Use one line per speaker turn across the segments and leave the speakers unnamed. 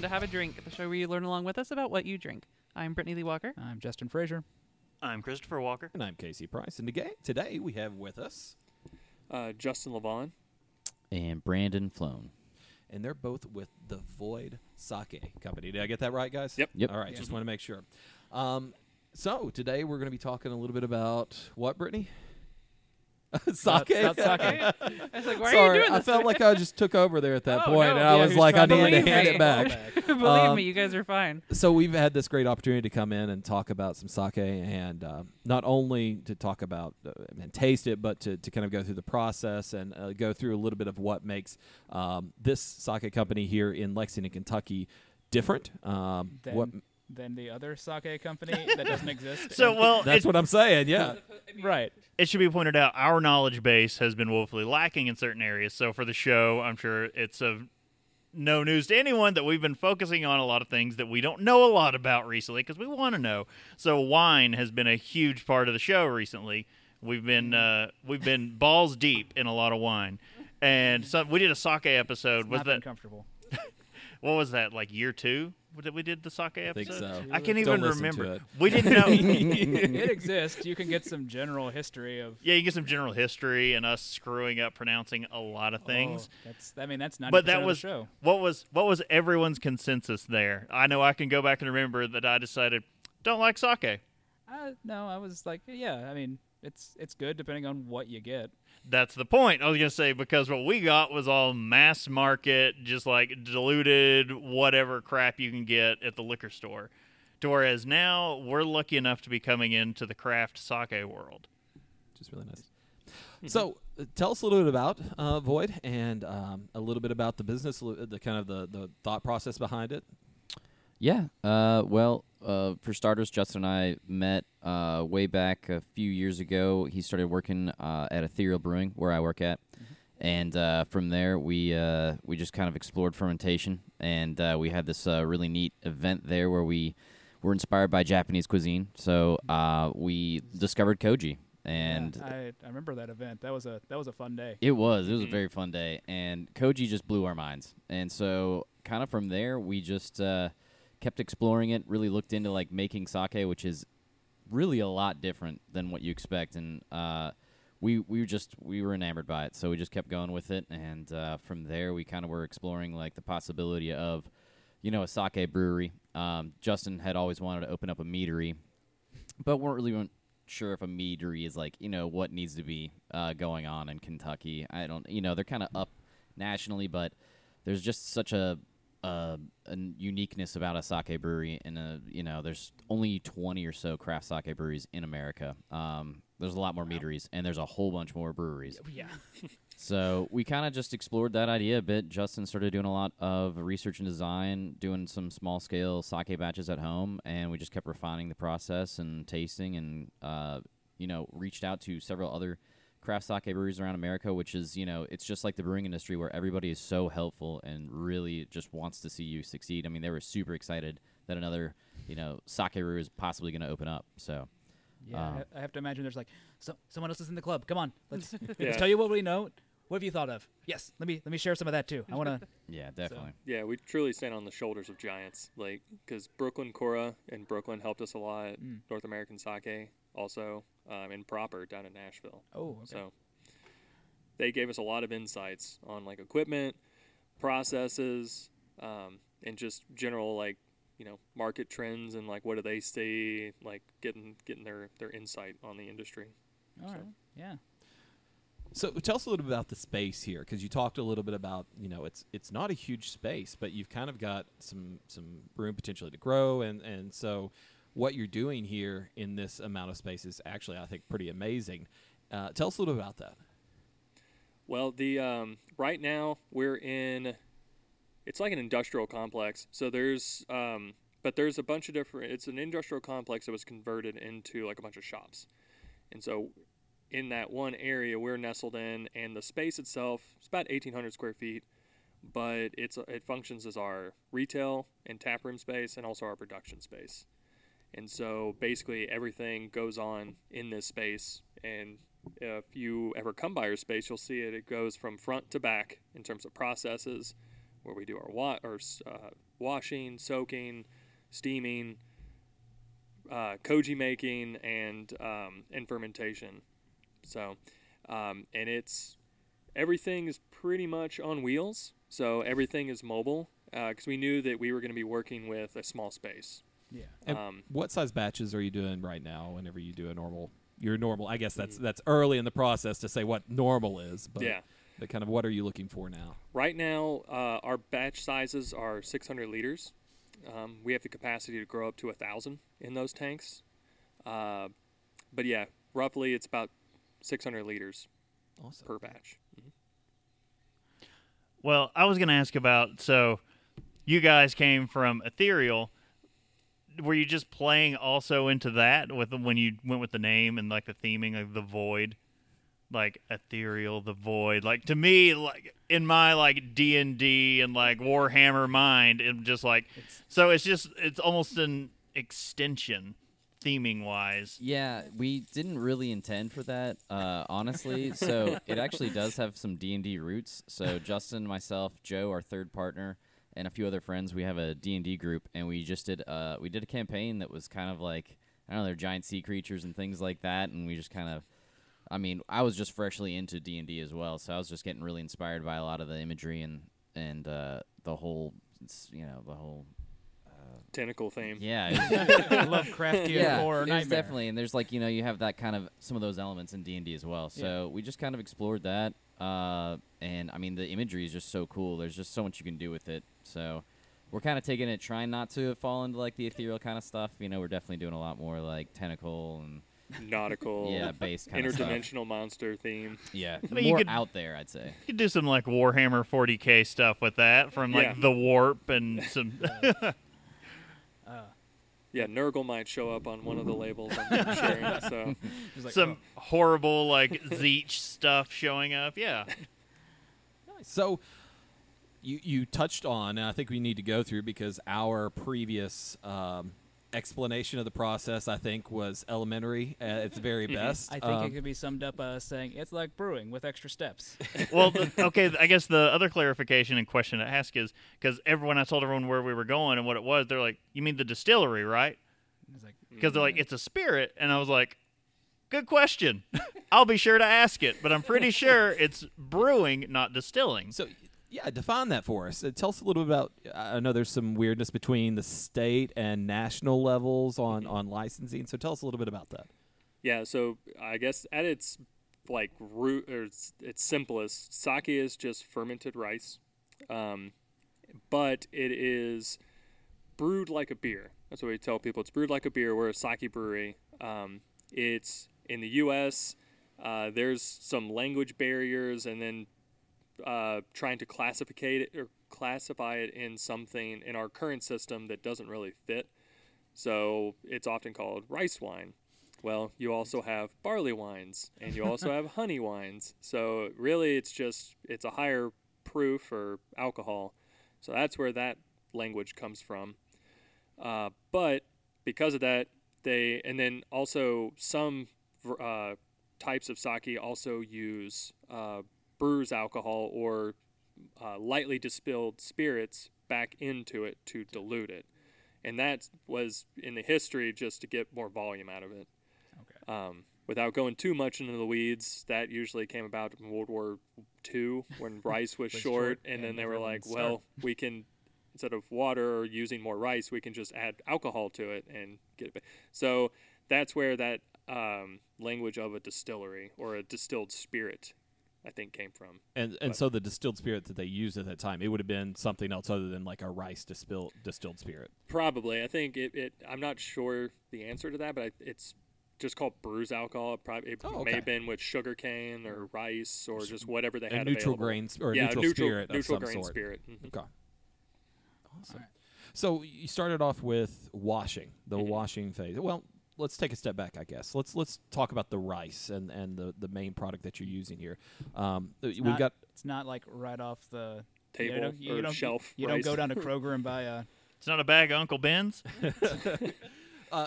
Welcome to Have a Drink, at the show where you learn along with us about what you drink. I'm Brittany Lee Walker.
I'm Justin Frazier.
I'm Christopher Walker.
And I'm Casey Price. And today, today we have with us,
Uh, Justin Levon.
and Brandon Flown.
and they're both with the Void Sake Company. Did I get that right, guys?
Yep.
Yep.
All right, just want to make sure. Um, so today we're going to be talking a little bit about what, Brittany? sake.
About sake.
I was like, why
Sorry,
are you doing
I felt like I just took over there at that
Oh,
point,
no.
and I was like, I
trying to
needed to
believe
hand
me.
it back.
Believe
Um,
me, you guys are fine.
so we've had this great opportunity to come in and talk about some sake and uh, not only to talk about uh, and taste it but to, to kind of go through the process and uh, go through a little bit of what makes um, this sake company here in lexington kentucky different um, what
then the other sake company that doesn't exist.
So, well,
that's
it,
what i'm saying yeah
right.
it should be pointed out our knowledge base has been woefully lacking in certain areas. So, for the show, I'm sure it's of no news to anyone that we've been focusing on a lot of things that we don't know a lot about recently because we want to know. So, wine has been a huge part of the show recently. We've been uh, we've been balls deep in a lot of wine, and so we did a sake episode. Was
Not been
that
comfortable.
what was that like year two? That we did the sake
I
episode?
think so.
I can't
Don't
even remember.
to it.
We didn't know.
it exists. You can get some general history of
Yeah, you get some general history and us screwing up pronouncing a lot of things.
Oh, that's. I mean, that's not.
but that
of
was
the show.
what was what was everyone's consensus there. I know I can go back and remember that I decided don't like sake.
Uh, no, I was like, yeah. I mean, it's it's good depending on what you get.
That's the point. I was gonna say because what we got was all mass market, just like diluted whatever crap you can get at the liquor store. To whereas now we're lucky enough to be coming into the craft sake world.
which is really nice so uh, tell us a little bit about uh, void and um, a little bit about the business the kind of the, the thought process behind it
Yeah. Uh, well, uh, for starters, Justin and I met uh, way back a few years ago. He started working uh, at Ethereal Brewing, where I work at, and uh, from there we uh, we just kind of explored fermentation, and uh, we had this uh, really neat event there where we were inspired by Japanese cuisine. So uh, we discovered koji, and
Yeah, I I remember that event. That was a that was a fun day.
it was. It was a very fun day, and Koji just blew our minds. And so, kind of from there, we just uh, kept exploring it. Really looked into like making sake, which is really a lot different than what you expect. And uh, we we were just we were enamored by it, so we just kept going with it. And uh, from there, we kind of were exploring like the possibility of, you know, a sake brewery. Um, Justin had always wanted to open up a meadery, but weren't really sure if a meadery is like you know what needs to be uh, going on in Kentucky. I don't you know they're kind of up nationally, but there's just such a uh, a uniqueness about a sake brewery, and a, you know there's only 20 or so craft sake breweries in America. Um, there's a lot more meaderies, and there's a whole bunch more breweries.
Yeah.
So we kind of just explored that idea a bit. Justin started doing a lot of research and design, doing some small scale sake batches at home, and we just kept refining the process and tasting, and uh, you know, reached out to several other craft sake breweries around America, which is you know, it's just like the brewing industry where everybody is so helpful and really just wants to see you succeed. I mean, they were super excited that another you know sake brewery is possibly going to open up. So.
Yeah,
Um,
I- I have to imagine there's like so, someone else is in the club. Come on, let's,
Yeah.
let's tell you what we know. What have you thought of? Yes, let me let me share some of that too. I want to.
Yeah, definitely.
Yeah, we truly stand on the shoulders of giants. Like, because Brooklyn Kura and Brooklyn helped us a lot.
Mm.
North American Sake also, um, and Proper down in Nashville.
Oh, okay.
So they gave us a lot of insights on like equipment, processes, um, and just general like you know market trends and like what do they see, like getting getting their their insight on the industry.
All
so-
right. Yeah.
So tell us a little bit about the space here, because you talked a little bit about you know it's it's not a huge space, but you've kind of got some some room potentially to grow, and and so what you're doing here in this amount of space is actually I think pretty amazing. Uh, tell us a little about that.
Well, the um, right now we're in. It's like an industrial complex. So there's, um, but there's a bunch of different. It's an industrial complex that was converted into like a bunch of shops, and so in that one area we're nestled in, and the space itself is about 1,800 square feet, but it's it functions as our retail and tap room space, and also our production space. And so basically everything goes on in this space, and if you ever come by our space, you'll see it. It goes from front to back in terms of processes. where we do our wa- or uh, washing, soaking, steaming, uh, koji making, and um, and fermentation. So, um, and it's everything is pretty much on wheels. So everything is mobile because we knew that we were going to be working with a small space.
Yeah.
And
Um,
what size batches are you doing right now? Whenever you do a normal, your normal. I guess that's
Mhm.
that's early in the process to say what normal is. But
yeah.
But kind of what are you looking for now?
Right now, uh, our batch sizes are 600 liters. Um, we have the capacity to grow up to a thousand in those tanks. Uh, but yeah, roughly it's about 600 liters
Awesome.
per batch. Mhm.
Well, I was going to ask about so you guys came from Ethereal. Were you just playing also into that with when you went with the name and like the theming of the void, like Ethereal, the void? Like to me, like in my like D and D and like Warhammer mind, it just like so it's just it's almost an extension theming wise.
Yeah, we didn't really intend for that, uh, honestly. so it actually does have some D and D roots. So Justin, myself, Joe, our third partner, and a few other friends, we have a D and D group, and we just did uh, we did a campaign that was kind of like I don't know, they're giant sea creatures and things like that, and we just kind of. I mean, I was just freshly into D and D as well, so I was just getting really inspired by a lot of the imagery and and uh, the whole, you know, the whole
Tentacle theme.
yeah. it was-
Lovecraftian
yeah,
horror nightmare.
definitely, and there's like you know you have that kind of some of those elements in D and D as well. So we just kind of explored that, uh, and I mean the imagery is just so cool. There's just so much you can do with it. So we're kind of taking it, trying not to fall into like the ethereal kind of stuff. You know, we're definitely doing a lot more like tentacle and
Nautical,
yeah, based kind of stuff.
interdimensional monster theme.
Yeah, I
mean, you
more
could-
out there, I'd say.
You could do some like Warhammer 40k stuff with that from like
Yeah.
the warp and some.
Uh,
Yeah, Nurgle might show up on one of the labels I'm sharing. So
like,
some horrible like Tzeentch stuff showing up. Yeah.
Nice. So you you touched on, and I think we need to go through because our previous um, explanation of the process, I think, was elementary at its very best.
I think
Um,
it could be summed up by saying it's like brewing with extra steps.
Well, the, okay. I guess the other clarification and question to ask is because everyone I told everyone where we were going and what it was, they're like, "You mean the distillery, right?"
It's like
Because they're like, "It's a spirit," and I was like, "Good question. I'll be sure to ask it, but I'm pretty sure it's brewing, not distilling."
So, yeah, define that for us. Uh, tell us a little bit about. I know there's some weirdness between the state and national levels on on licensing. So, tell us a little bit about that.
Yeah, so I guess at its like root or its, its simplest, sake is just fermented rice, um, but it is brewed like a beer. That's what we tell people. It's brewed like a beer. We're a sake brewery. Um, it's in the U.S. Uh, there's some language barriers, and then uh, trying to classify it or classify it in something in our current system that doesn't really fit. So it's often called rice wine. Well, you also have barley wines and you also have honey wines. So really it's just it's a higher proof or alcohol. So that's where that language comes from. Uh, but because of that, they and then also some uh, types of sake also use uh, brewer's alcohol or uh, lightly distilled spirits back into it to dilute it, and that was in the history just to get more volume out of it.
Okay.
Um, without going too much into the weeds, that usually came about in World War II when rice was,
Was
short,
short,
and then they were like,
everyone's
"Well, we can instead of water or using more rice, we can just add alcohol to it and get it." ba-" So that's where that um, language of a distillery or a distilled spirit, I think, came from.
And and
But-
so the distilled spirit that they used at that time, it would have been something else other than like a rice distilled distilled spirit.
Probably, I think it. it I'm not sure the answer to that, but I, it's just called brewer's alcohol. It, probably, it
Oh,
may have been with sugar cane or rice or just whatever they
A
had
neutral
available.
grains or
yeah,
neutral,
neutral
spirit
neutral
of some
grain
sort.
spirit. Mhm.
Okay. Awesome.
Alright.
So you started off with washing, the
Mhm.
washing phase. Well, let's take a step back, I guess. Let's let's talk about the rice and, and the, the main product that you're using here. Um, we've
not-
got
It's not like right off the
Table
you, know, you
or
don't,
shelf.
You
rice.
don't go down to Kroger and buy a.
It's not a bag of Uncle Ben's.
uh,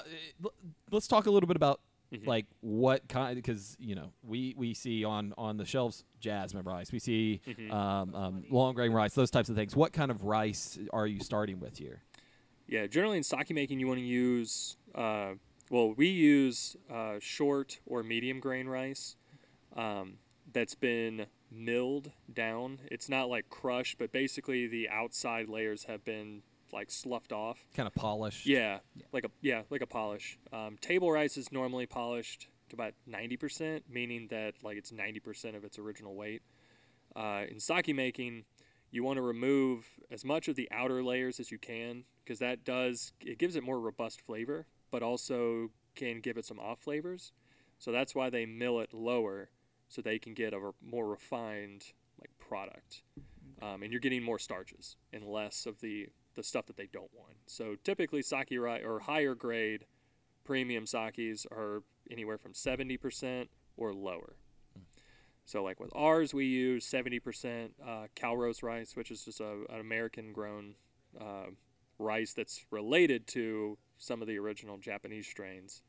let's talk a little bit about
Mhm.
Like what kind? Because you know we we see on on the shelves jasmine rice. We see
Mhm.
um, um, long grain rice. Those types of things. What kind of rice are you starting with here?
Yeah, generally in sake making, you want to use, uh, well, we use uh, short or medium grain rice um, that's been milled down. It's not like crushed, but basically the outside layers have been like sloughed off.
Kind of polished.
Yeah, like a yeah, like a polish. Um, table rice is normally polished to about ninety percent, meaning that like it's ninety percent of its original weight. Uh, in sake making, you want to remove as much of the outer layers as you can because that does it gives it more robust flavor, but also can give it some off flavors. So that's why they mill it lower, so they can get a re- more refined like product, um, and you're getting more starches and less of the the stuff that they don't want. So typically, sake rice or higher grade premium sakis are anywhere from 70% or lower. So, like with ours, we use 70% uh, Calrose rice, which is just a, an American grown uh, rice that's related to some of the original Japanese strains,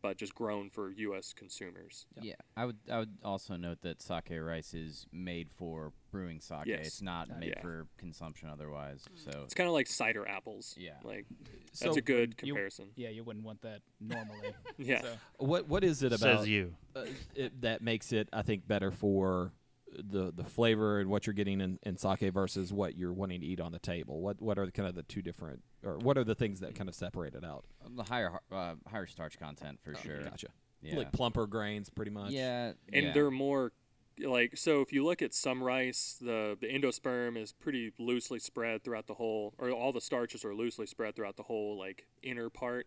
but just grown for U.S. consumers.
Yeah, I would. I would also note that sake rice is made for brewing sake.
Yes.
It's not
Uh,
made
yeah.
for consumption otherwise. So
It's kind of like cider apples.
Yeah.
Like,
So
that's a good
you-
comparison.
Yeah, you wouldn't want that normally.
Yeah.
So,
What what is it about
Says you.
uh, it, that makes it I think better for the the flavor and what you're getting in, in sake versus what you're wanting to eat on the table? What what are the, kind of the two different or what are the things that kind of separate it out?
the higher uh, higher starch content for sure.
Gotcha.
Yeah.
Like plumper grains, pretty much.
yeah.
and
yeah.
they're more like so if you look at some rice the the endosperm is pretty loosely spread throughout the whole or all the starches are loosely spread throughout the whole like inner part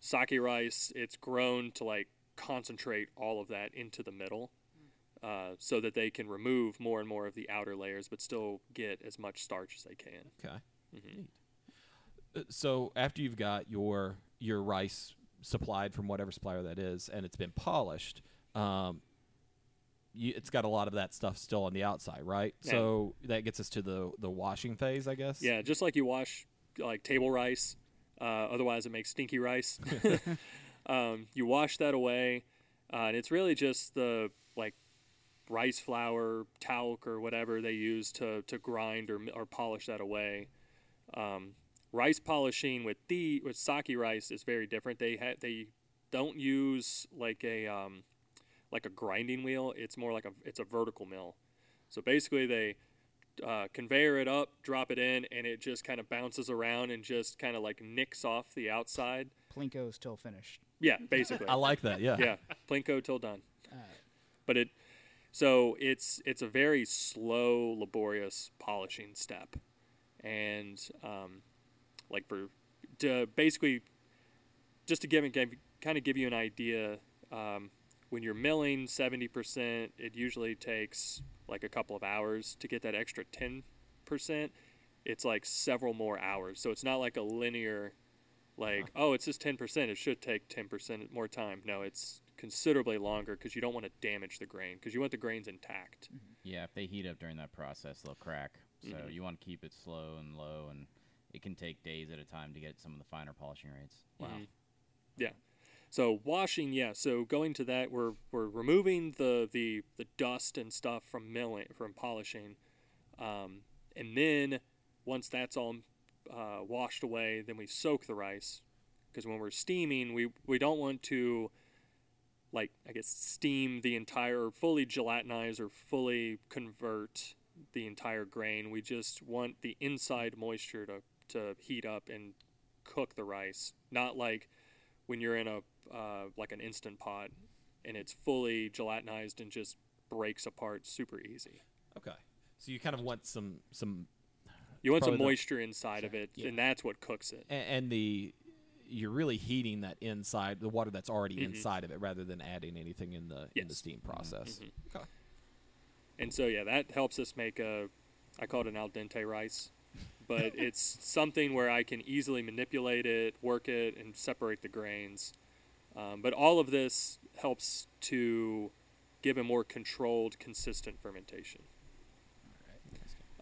sake rice it's grown to like concentrate all of that into the middle uh, so that they can remove more and more of the outer layers but still get as much starch as they can
Okay.
Mhm.
Neat. Uh, So after you've got your your rice supplied from whatever supplier that is, and it's been polished, um, you, it's got a lot of that stuff still on the outside, right?
Yeah.
So that gets us to the the washing phase, I guess.
Yeah, just like you wash like table rice, uh, otherwise it makes stinky rice. um, you wash that away, uh, and it's really just the like rice flour, talc, or whatever they use to, to grind or, or polish that away. Um, rice polishing with the with sake rice is very different. They ha- they don't use like a um, like a grinding wheel. It's more like a it's a vertical mill. So basically, they uh, conveyor it up, drop it in, and it just kind of bounces around and just kind of like nicks off the outside.
Plinko till finished.
Yeah, basically.
I like that. Yeah.
yeah, plinko till done.
Uh,
But it, so it's it's a very slow, laborious polishing step, and um, like for to basically just to give, give kind of give you an idea, um, when you're milling seventy percent, it usually takes like a couple of hours to get that extra ten percent. It's like several more hours, so it's not like a linear, like oh, it's just ten percent. It should take ten percent more time. No, it's considerably longer because you don't want to damage the grain because you want the grains intact.
Yeah, if they heat up during that process, they'll crack. So
Mhm.
you want to keep it slow and low, and it can take days at a time to get some of the finer polishing rates.
Mhm. Yeah. So washing, yeah. So going to that, we're we're removing the the, the dust and stuff from milling from polishing, um, and then once that's all uh, washed away, then we soak the rice because when we're steaming, we we don't want to like I guess steam the entire, fully gelatinize or fully convert the entire grain. We just want the inside moisture to to heat up and cook the rice, not like when you're in a uh, like an instant pot and it's fully gelatinized and just breaks apart super easy.
Okay. So you kind of want some some
You want some
Probably the-
moisture inside of it,
Yeah.
and that's what cooks it.
a- and the you're really heating that inside the water that's already
Mhm.
inside of it rather than adding anything in the in the steam process.
Mhm.
Okay.
And so yeah, that helps us make a I call it an al dente rice, but it's something where I can easily manipulate it, work it, and separate the grains. Um, but all of this helps to give a more controlled, consistent fermentation.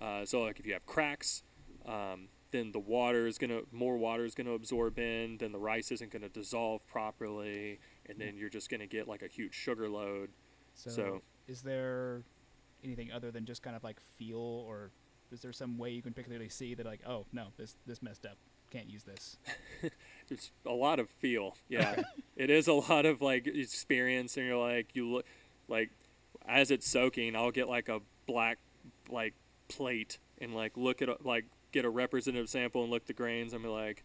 Uh, so like if you have cracks, um, then the water is gonna more water is gonna absorb in. Then the rice isn't gonna dissolve properly, and then you're just gonna get like a huge sugar load.
So,
So-
is there anything other than just kind of like feel, or is there some way you can particularly see that like, oh no, this this messed up, can't use this?
It's a lot of feel. Yeah, it is a lot of like experience, and you're like you look like as it's soaking, I'll get like a black like plate and like look at like get a representative sample and look the grains. I'm like,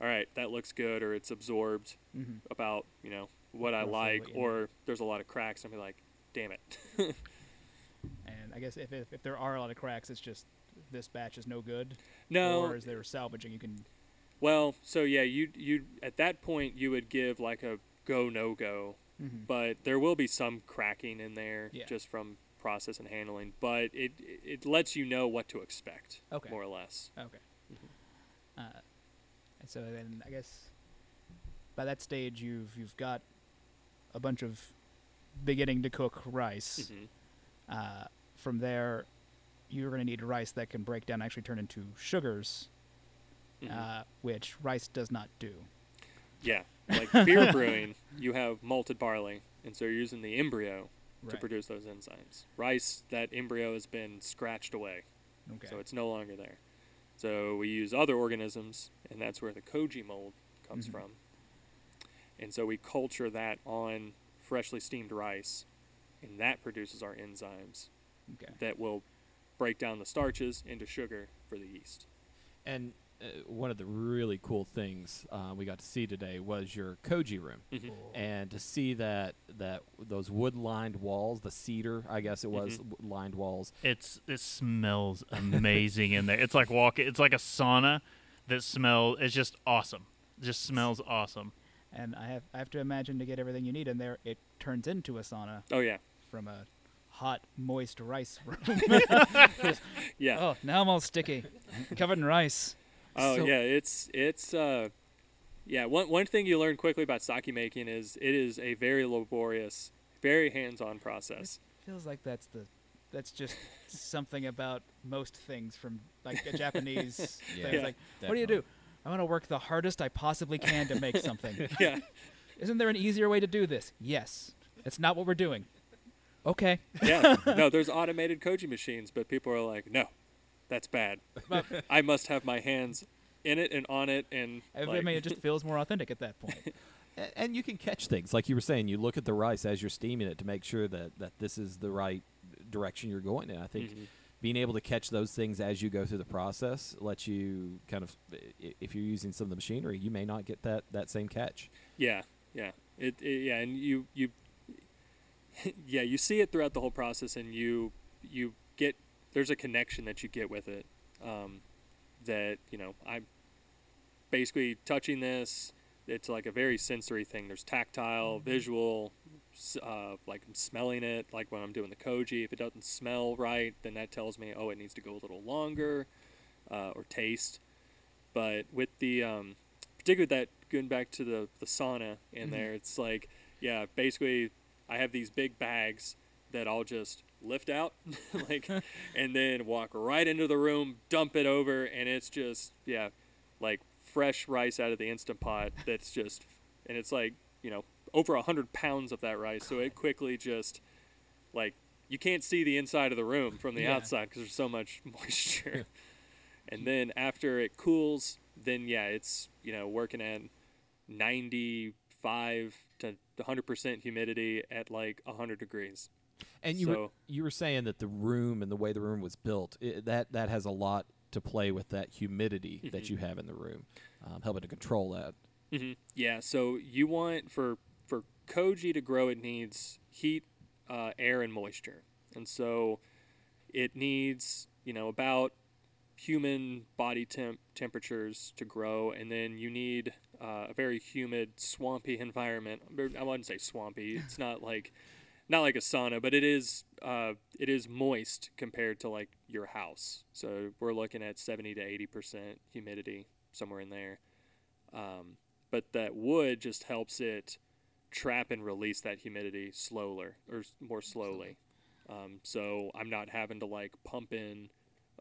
all right, that looks good, or it's absorbed
Mhm.
about you know what I like, or there's a lot of cracks. I'm like, damn it.
And I guess if, if if there are a lot of cracks, it's just this batch is no good.
no,
Or is there salvaging you can?
Well, so yeah, you you at that point you would give like a go no go,
Mhm.
but there will be some cracking in there
Yeah.
just from process and handling. But it it lets you know what to expect,
Okay.
more or less.
Okay. Uh, and so then I guess by that stage you've you've got a bunch of beginning to cook rice.
hmm
Uh, from there, you're going to need rice that can break down, and actually turn into sugars,
Mhm.
uh, which rice does not do.
yeah, like beer brewing, you have malted barley, and so you're using the embryo to produce those enzymes. Rice, that embryo has been scratched away,
Okay.
so it's no longer there. So we use other organisms, and that's where the koji mold comes
Mhm.
from. And so we culture that on freshly steamed rice, and that produces our enzymes
okay.
that will break down the starches into sugar for the yeast.
And uh, one of the really cool things uh, we got to see today was your koji room,
Mhm.
and to see that that those wood lined walls, the cedar, I guess it was
Mhm.
lined walls.
It's it smells amazing in there. It's like walking. It's like a sauna that smells. It's just awesome. It just smells awesome.
And I have I have to imagine to get everything you need in there, it turns into a sauna
Oh yeah,
from a hot, moist rice room.
yeah.
oh, now I'm all sticky, covered in rice.
Oh
So-
yeah, it's it's uh, yeah. One one thing you learn quickly about sake making is it is a very laborious, very hands-on process.
Feels like that's the that's just something about most things from like a Japanese
Yeah,
thing. It's like, what do you do? I'm gonna work the hardest I possibly can to make something.
yeah,
Isn't there an easier way to do this? Yes. It's not what we're doing. Okay.
yeah. No, there's automated koji machines, but people are like, no, that's bad.
But
I must have my hands in it and on it, and
I
like,
mean, it just feels more authentic at that point.
A- And you can catch things like you were saying. You look at the rice as you're steaming it to make sure that, that this is the right direction you're going in. I think
Mhm.
being able to catch those things as you go through the process lets you kind of, if you're using some of the machinery, you may not get that, that same catch.
Yeah, yeah. It, it yeah, and you you yeah, you see it throughout the whole process and you you get there's a connection that you get with it. Um, that, you know, I'm basically touching this, it's like a very sensory thing. There's tactile, visual, uh, like I'm smelling it, like when I'm doing the koji. If it doesn't smell right, then that tells me, oh, it needs to go a little longer, uh, or taste. But with the, um, particularly that going back to the the sauna in there, it's like, yeah, basically, I have these big bags that I'll just lift out, like, and then walk right into the room, dump it over, and it's just, yeah, like fresh rice out of the instant pot. That's just, and it's like, you know, over a hundred pounds of that rice, so it quickly just, like, you can't see the inside of the room from the
Yeah.
outside because there's so much moisture. and then after it cools, then yeah, it's you know working at 95 to 100% humidity at like 100 degrees.
And you were, you were saying that the room and the way the room was built, i that that has a lot to play with that humidity that
Mhm.
you have in the room, um, helping to control that.
hmm Yeah, so you want for for koji to grow, it needs heat, uh, air, and moisture, and so it needs you know about human body temp temperatures to grow, and then you need uh, a very humid, swampy environment. I wouldn't say swampy. It's not like not like a sauna, but it is uh, it is moist compared to like your house. So we're looking at seventy to eighty percent humidity somewhere in there. Um, but that wood just helps it trap and release that humidity slower or more slowly. Um, so I'm not having to like pump in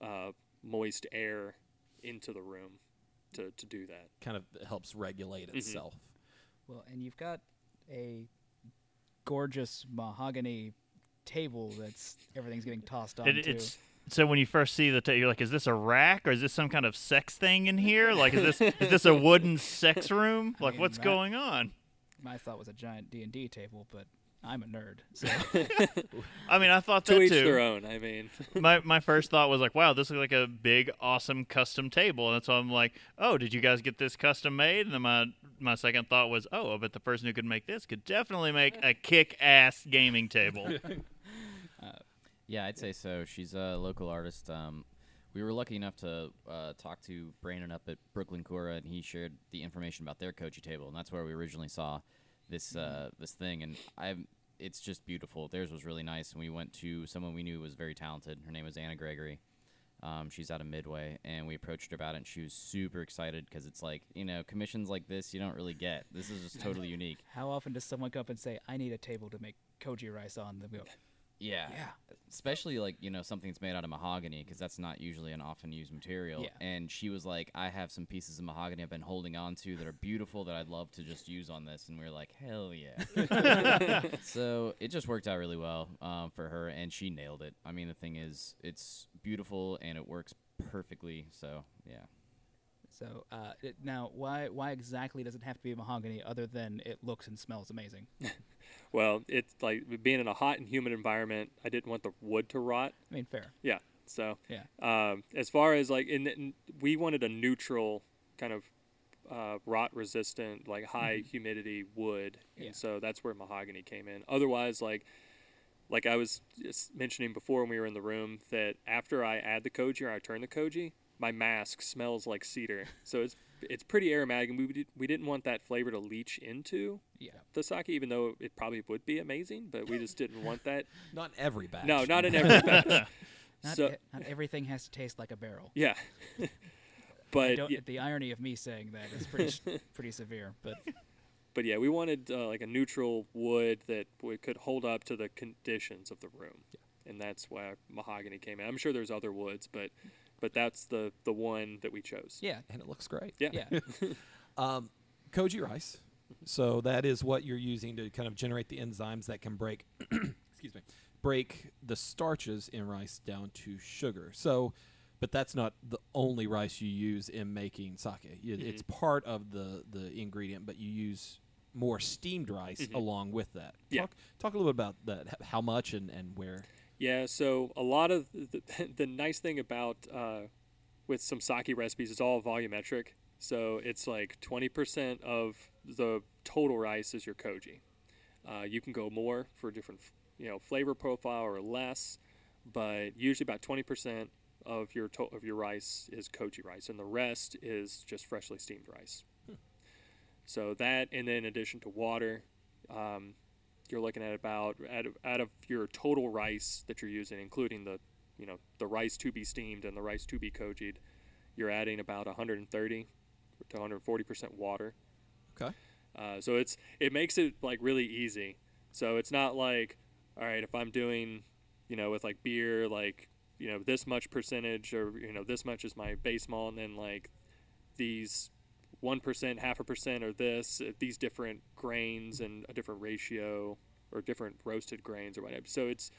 uh, moist air into the room to to do that.
kind of helps regulate
Mhm.
itself.
Well, and you've got a gorgeous mahogany table that's everything's getting tossed on
It, it's so when you first see the, ta- you're like, is this a rack or is this some kind of sex thing in here? Like, is this is this a wooden sex room?
I
Like,
mean,
what's
that-
going on?
My thought was a giant D and D table, but I'm a nerd. So
I mean, I thought
To
that
each
too.
their own. I mean,
my my first thought was like, wow, this looks like a big, awesome custom table, and so I'm like, oh, did you guys get this custom made? And then my my second thought was, oh, I bet the person who could make this could definitely make a kick-ass gaming table.
Yeah, I'd say so. She's a local artist. Um, we were lucky enough to uh, talk to Brandon up at Brooklyn Kura, and he shared the information about their Koji table, and that's where we originally saw this uh, this thing. And I, it's just beautiful. Theirs was really nice, and we went to someone we knew was very talented. Her name was Anna Gregory. Um, she's out of Midway, and we approached her about it, and she was super excited because it's like you know commissions like this you don't really get. This is just totally unique.
how often does someone come up and say, "I need a table to make koji rice on"? Go,
Yeah.
Yeah.
Especially like, you know, something that's made out of mahogany because that's not usually an often used material.
Yeah.
And she was like, I have some pieces of mahogany I've been holding on to that are beautiful that I'd love to just use on this. And we were like, hell yeah. so it just worked out really well um, for her and she nailed it. I mean, the thing is, it's beautiful and it works perfectly. So, yeah.
So uh, it, now, why why exactly does it have to be mahogany other than it looks and smells amazing?
well, it's like being in a hot and humid environment. I didn't want the wood to rot.
I mean, fair.
Yeah. So
Yeah.
um, as far as like, in, in, we wanted a neutral kind of uh, rot resistant, like high humidity wood, and so that's where mahogany came in. Otherwise, like like I was just mentioning before when we were in the room, that after I add the koji or I turn the koji, my mask smells like cedar. So it's it's pretty aromatic, and we did, we didn't want that flavor to leach into
Yeah.
the sake, even though it probably would be amazing, but we just didn't want that.
Not every batch.
No, not in every batch.
Not,
So-
e- not everything has to taste like a barrel.
Yeah. But
don't,
yeah,
The irony of me saying that is pretty pretty severe. But
but yeah, we wanted uh, like a neutral wood that we could hold up to the conditions of the room, and that's why mahogany came in. I'm sure there's other woods, but but that's the the one that we chose.
yeah,
and it looks great.
Yeah.
yeah.
Um, koji rice. So that is what you're using to kind of generate the enzymes that can break, excuse me, break the starches in rice down to sugar. So, but that's not the only rice you use in making sake. Y- It's part of the the ingredient, but you use more steamed rice
Mhm.
along with that.
Yeah.
Talk, talk a little bit about that. How much and, and where?
Yeah, so a lot of the, the nice thing about uh, with some sake recipes is all volumetric. So it's like 20% of the total rice is your koji. Uh, you can go more for different, you know, flavor profile or less, but usually about 20% of your to- of your rice is koji rice, and the rest is just freshly steamed rice. So that, and then in addition to water, um, you're looking at about out of, out of your total rice that you're using, including the you know the rice to be steamed and the rice to be koji'd, you're adding about 130 to 140 percent water.
Okay.
Uh, so it's it makes it like really easy. So it's not like all right if I'm doing you know with like beer like you know this much percentage or you know this much is my base malt and then like these one percent, half a percent, or this, uh, these different grains and a different ratio or different roasted grains or whatever. So it's,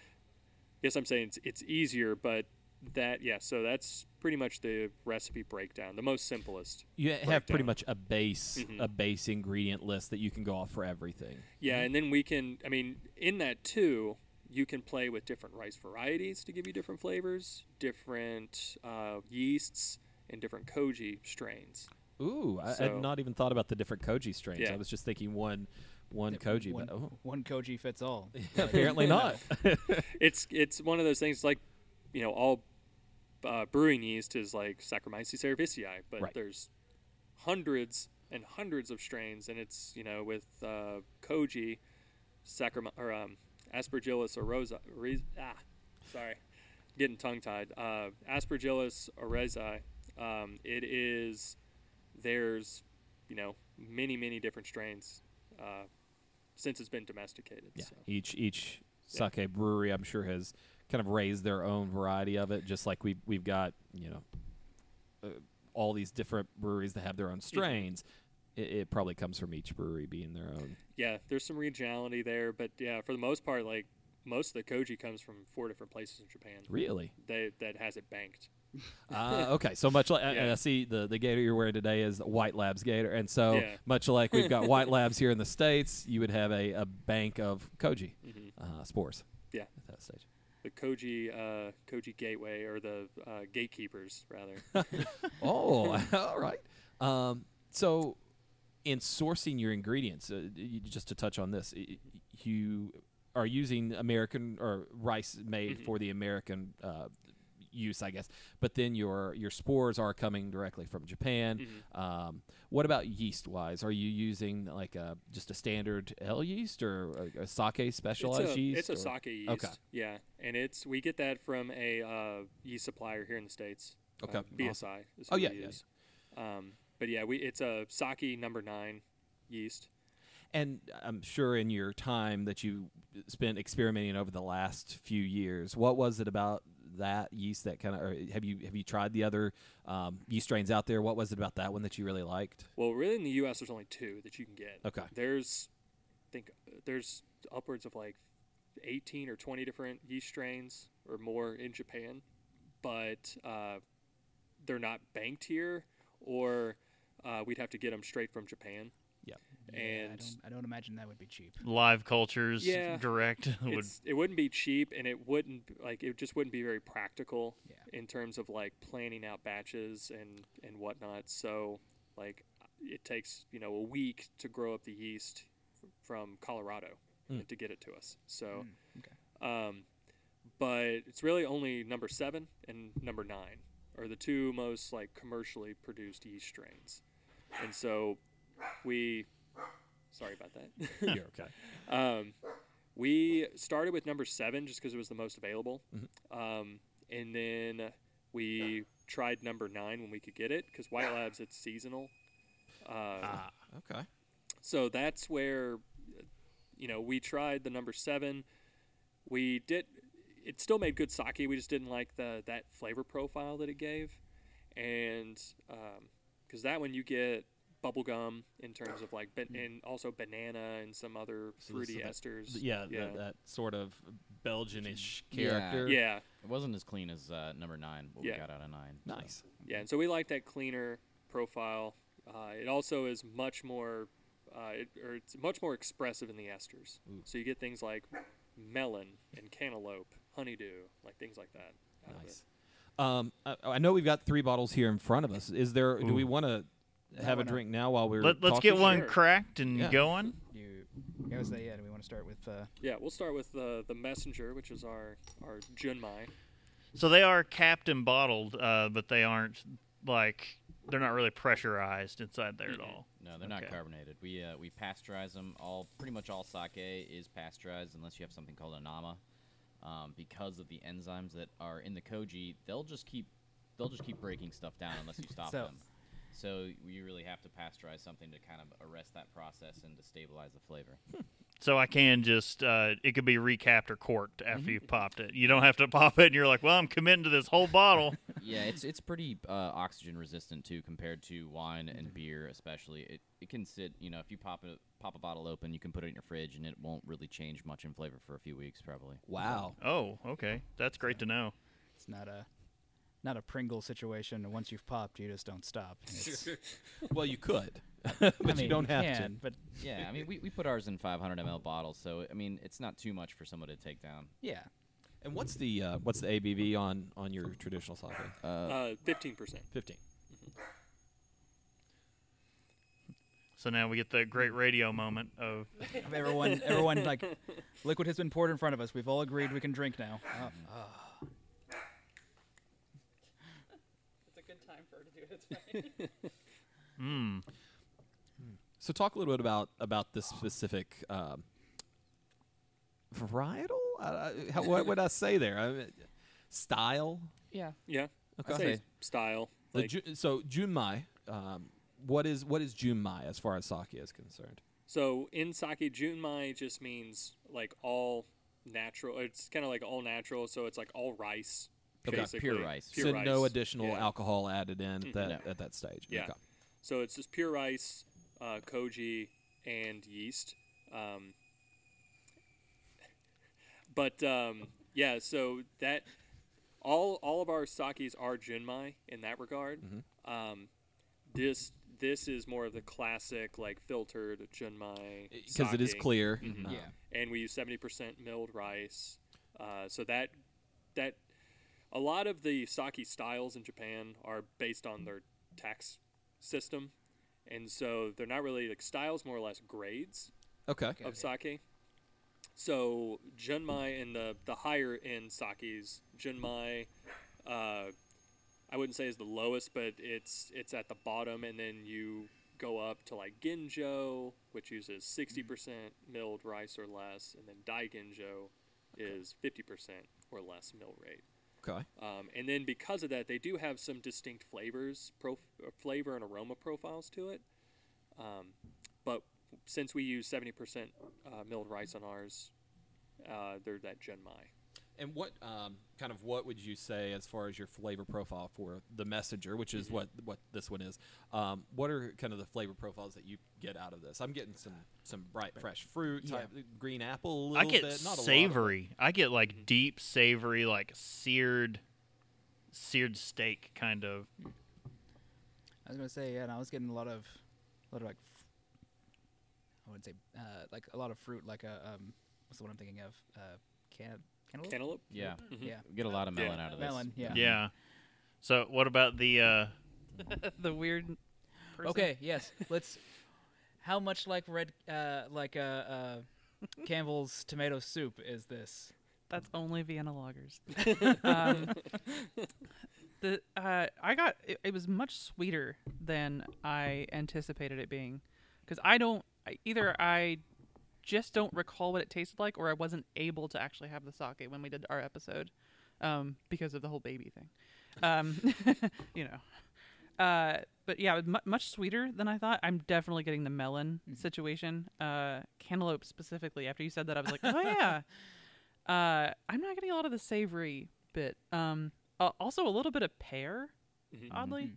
yes, I'm saying it's, it's easier, but that, yeah, so that's pretty much the recipe breakdown, the most simplest.
You have pretty much a base
Mhm.
a base ingredient list that you can go off for everything.
Yeah, and then we can, I mean, in that too, you can play with different rice varieties to give you different flavors, different uh, yeasts, and different koji strains.
Ooh, I,
So-
I'd not even thought about the different koji strains.
Yeah.
I was just thinking one one
Yeah,
koji,
one,
but oh,
one koji fits all.
apparently not.
it's it's one of those things like you know all uh, brewing yeast is like Saccharomyces cerevisiae, but
Right.
there's hundreds and hundreds of strains, and it's you know with uh, koji, Saccharomyces or um, Aspergillus oryza. Re- ah, sorry, getting tongue tied. Uh, Aspergillus oryzae. Um, it is there's you know many many different strains uh, since it's been domesticated.
yeah,
so.
each each
Yeah.
sake brewery, I'm sure, has kind of raised their own variety of it. Just like we we've got, you know, uh, all these different breweries that have their own strains. It, it probably comes from each brewery being their own.
Yeah, there's some regionality there, but yeah, for the most part, like most of the koji comes from four different places in Japan.
Really?
They, that has it banked.
Uh, okay, so much like
Yeah.
I see the the gaiter you're wearing today is the White Labs gaiter, and so
Yeah.
much like we've got White Labs here in the states, you would have a, a bank of koji
hmm
uh, spores.
Yeah.
at that stage.
The koji, uh, koji gateway or the uh, gatekeepers rather.
Oh, all right. Um, so, in sourcing your ingredients, uh, just to touch on this, you are using American or rice made
Mhm.
for the American uh, use, I guess. But then your your spores are coming directly from Japan.
Mhm.
Um, what about yeast wise? Are you using like a just a standard ale yeast or a, a sake specialized
it's a,
yeast?
It's a sake yeast.
Okay.
Yeah, and it's we get that from a uh, yeast supplier here in the states.
Okay,
Uh, BSI. Is
Oh, yeah,
we
yeah,
use. Um, but yeah, we it's a sake number nine yeast.
And I'm sure in your time that you spent experimenting over the last few years, what was it about that yeast that kind of? Have you have you tried the other um, yeast strains out there? What was it about that one that you really liked?
Well, really, in the U.S., there's only two that you can get.
Okay.
There's, I think, there's upwards of like 18 or 20 different yeast strains or more in Japan, but uh, they're not banked here, or uh, we'd have to get them straight from Japan.
Yeah,
And-
I don't, I don't imagine that would be cheap.
Live cultures,
Yeah.
direct would
it wouldn't be cheap, and it wouldn't like it just wouldn't be very practical
Yeah.
in terms of like planning out batches and and whatnot. So like it takes you know a week to grow up the yeast f- from Colorado
Mm.
to get it to us. So,
Mm, okay.
um, but it's really only number seven and number nine are the two most like commercially produced yeast strains, and so we. Sorry about that.
You're okay.
Um, we started with number seven just because it was the most available.
Mhm.
Um, and then we tried number nine when we could get it because White Labs, it's seasonal. Uh,
ah,
Okay.
So that's where, you know, we tried the number seven. We did, it still made good sake. We just didn't like the that flavor profile that it gave. And because that one you get bubblegum in terms of like, ban- and also banana and some other fruity
this is
esters.
Yeah,
Yeah.
That, that sort of Belgianish character.
Yeah,
It wasn't as clean as uh, number nine, but
Yeah.
we got out of nine. so.
Nice.
yeah, and so we like that cleaner profile. Uh, it also is much more, uh, it, or it's much more expressive in the esters.
Ooh.
So you get things like melon and cantaloupe, honeydew, like things like that. out of it.
Nice. Um, I, I know we've got three bottles here in front of us. Is there? Do we want to have a drink now while we're?
Let, let's
talking?
get one
Sure.
cracked and
Yeah.
going.
You, yeah, was that? Yeah, do we want to start with? Uh,
Yeah, we'll start with the the messenger, which is our our Junmai.
So they are capped and bottled, uh, but they aren't like they're not really pressurized inside there at all.
No, they're not
Okay.
carbonated. We uh, we pasteurize them. All pretty much all sake is pasteurized unless you have something called anama. Um, because of the enzymes that are in the koji, they'll just keep they'll just keep breaking stuff down unless you stop
So-
them. So you really have to pasteurize something to kind of arrest that process and to stabilize the flavor.
So I can just uh, it could be recapped or corked after
Mm-hmm.
you've popped it. You don't have to pop it, and you're like, well, I'm committing to this whole bottle.
yeah, it's it's pretty uh, oxygen resistant too compared to wine and beer, especially. It it can sit. You know, if you pop it pop a bottle open, you can put it in your fridge, and it won't really change much in flavor for a few weeks, probably.
Wow.
oh, okay, that's great to know.
it's not a, not a Pringle situation. Once you've popped, you just don't stop.
Well, you could, but
I mean,
you don't have
can,
to.
But
Yeah, I mean, we, we put ours in 500 ml bottles, so I mean, it's not too much for someone to take down.
yeah,
And what's the uh, what's the ABV on on your traditional sake?
Uh,
Uh, Fifteen percent.
Fifteen.
So now we get the great radio moment of
everyone, everyone, like, liquid has been poured in front of us. We've all agreed we can drink now. Oh, oh.
It's a good time for her to do it. It's fine.
Mm,
So talk a little bit about about this specific um, varietal. Uh, how, what would I say there? I mean, style.
Yeah.
Yeah,
Okay.
I'd say style.
The
Like,
Ju- so Junmai. Um, what is what is Junmai as far as sake is concerned?
so in sake, Junmai just means like all natural. It's kind of like all natural. So it's like all rice
Okay.
Basically
Pure rice.
Pure
so
rice.
no additional
Yeah.
alcohol added in that
No.
at that stage.
Yeah.
Okay.
So it's just pure rice, uh, koji, and yeast. Um, but um, yeah, so that all all of our sakis are junmai in that regard.
Mhm.
Um, this this is more of the classic like filtered junmai
Because it is
sake.
clear.
Mhm.
Uh,
Yeah.
and we use 70% milled rice. Uh, so that that a lot of the sake styles in Japan are based on their tax system, and so they're not really like styles, more or less grades
Okay.
of sake. So junmai and the the higher end sakis, junmai, uh, I wouldn't say is the lowest, but it's it's at the bottom, and then you go up to like ginjo, which uses sixty percent milled rice or less, and then daiginjo is fifty percent or less mill rate.
Okay.
Um, and then because of that, they do have some distinct flavors, prof- uh, flavor and aroma profiles to it. Um, but since we use 70% uh, milled rice on ours, uh, they're that Junmai.
And what um, kind of what would you say as far as your flavor profile for the messenger, which is what what this one is? Um, what are kind of the flavor profiles that you get out of this? I'm getting some some bright fresh fruit,
Yeah.
type, green apple, a
I
little
get
bit, not a lot,
savory. I get like deep savory, like seared, seared steak kind of.
I was gonna say, yeah, and I was getting a lot of, a lot of like, f- I wouldn't say, uh, like a lot of fruit, like a um, what's the one I'm thinking of? Uh, can cantaloupe.
Cantaloupe?
Yeah.
Mhm.
Yeah,
We get a lot of
Yeah.
melon out of this.
melon. Yeah.
Yeah. So what about the? uh
the weird. Person.
Okay. Yes. Let's. How much like red, uh, like uh, uh, Campbell's tomato soup is this?
That's only Vienna lagers. um, the uh, I got it, it was much sweeter than I anticipated it being, because I don't I, either I just don't recall what it tasted like, or I wasn't able to actually have the sake when we did our episode, um, because of the whole baby thing, um, you know. Uh, but yeah, mu- much sweeter than I thought. I'm definitely getting the melon situation. Uh, cantaloupe specifically. After you said that, I was like, oh yeah. Uh, I'm not getting a lot of the savory bit. Um, uh, also a little bit of pear,
Mhm.
oddly.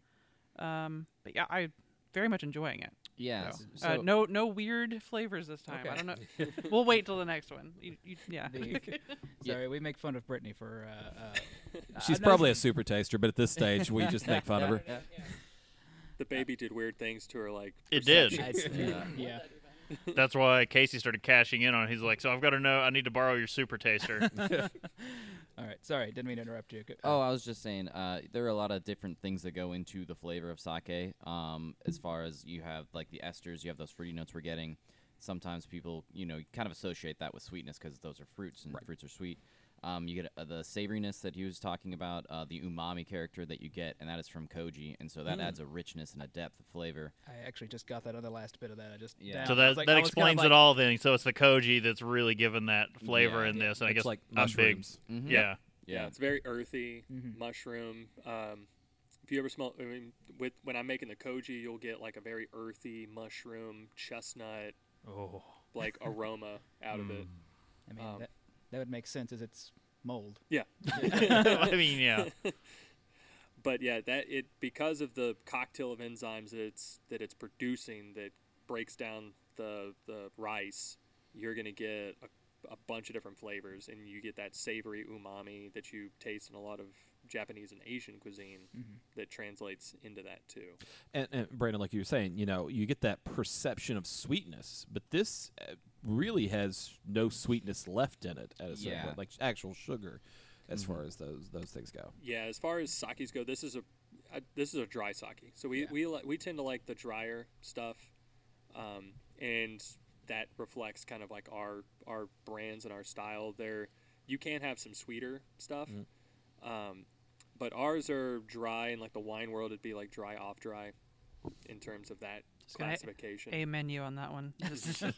Um, but yeah, I very much enjoying it.
Yeah.
So,
s-
uh, no, no weird flavors this time. I don't know. we'll wait till the next one. You, you, yeah.
The-
Yeah.
Sorry, we make fun of Brittany for. Uh, uh,
She's
I'm not
probably a super taster, but at this stage, we just make fun of her.
The baby did weird things to her, like.
It did.
perception.
It's- yeah. yeah.
That's why Casey started cashing in on. it. He's like, so I've got to know. I need to borrow your super taster.
All right. Sorry, didn't mean to interrupt you. Go-
Oh, I was just saying, uh, there are a lot of different things that go into the flavor of sake. Um, as far as you have like the esters, you have those fruity notes we're getting. Sometimes people, you know, kind of associate that with sweetness because those are fruits and fruits are sweet. Um, you get uh, the savoriness that he was talking about, uh, the umami character that you get, and that is from koji, and so that adds a richness and a depth of flavor.
I actually just got that other last bit of that. I just
Yeah.
down.
so that
like-
that
I kind of
explains
like,
it all. Then, so it's the koji that's really given that flavor
Yeah.
in this, and I
it's
guess
like
I'm big.
mushrooms.
Mhm.
Yeah.
Yeah, it's very earthy,
Mhm.
mushroom. Um, if you ever smell, I mean, with when I'm making the koji, you'll get like a very earthy mushroom, chestnut,
Oh.
like aroma out of it.
I mean,
um,
that, that would make sense as it's mold.
Yeah,
I mean, yeah.
but yeah, that it because of the cocktail of enzymes that it's that it's producing that breaks down the the rice, you're gonna get a, a bunch of different flavors, and you get that savory umami that you taste in a lot of Japanese and Asian cuisine that translates into that too.
And, and Brandon, like you were saying, you know, you get that perception of sweetness, but this uh, really has no sweetness left in it at a certain
Yeah.
point, like actual sugar, as far as those those things go.
Yeah, as far as sakes go, this is a uh, this is a dry sake. So we
Yeah.
we li- we tend to like the drier stuff, um, and that reflects kind of like our our brands and our style. There, you can have some sweeter stuff, um, but ours are dry. And like the wine world, it'd be like dry off dry, in terms of that
gonna
classification.
A menu on that one.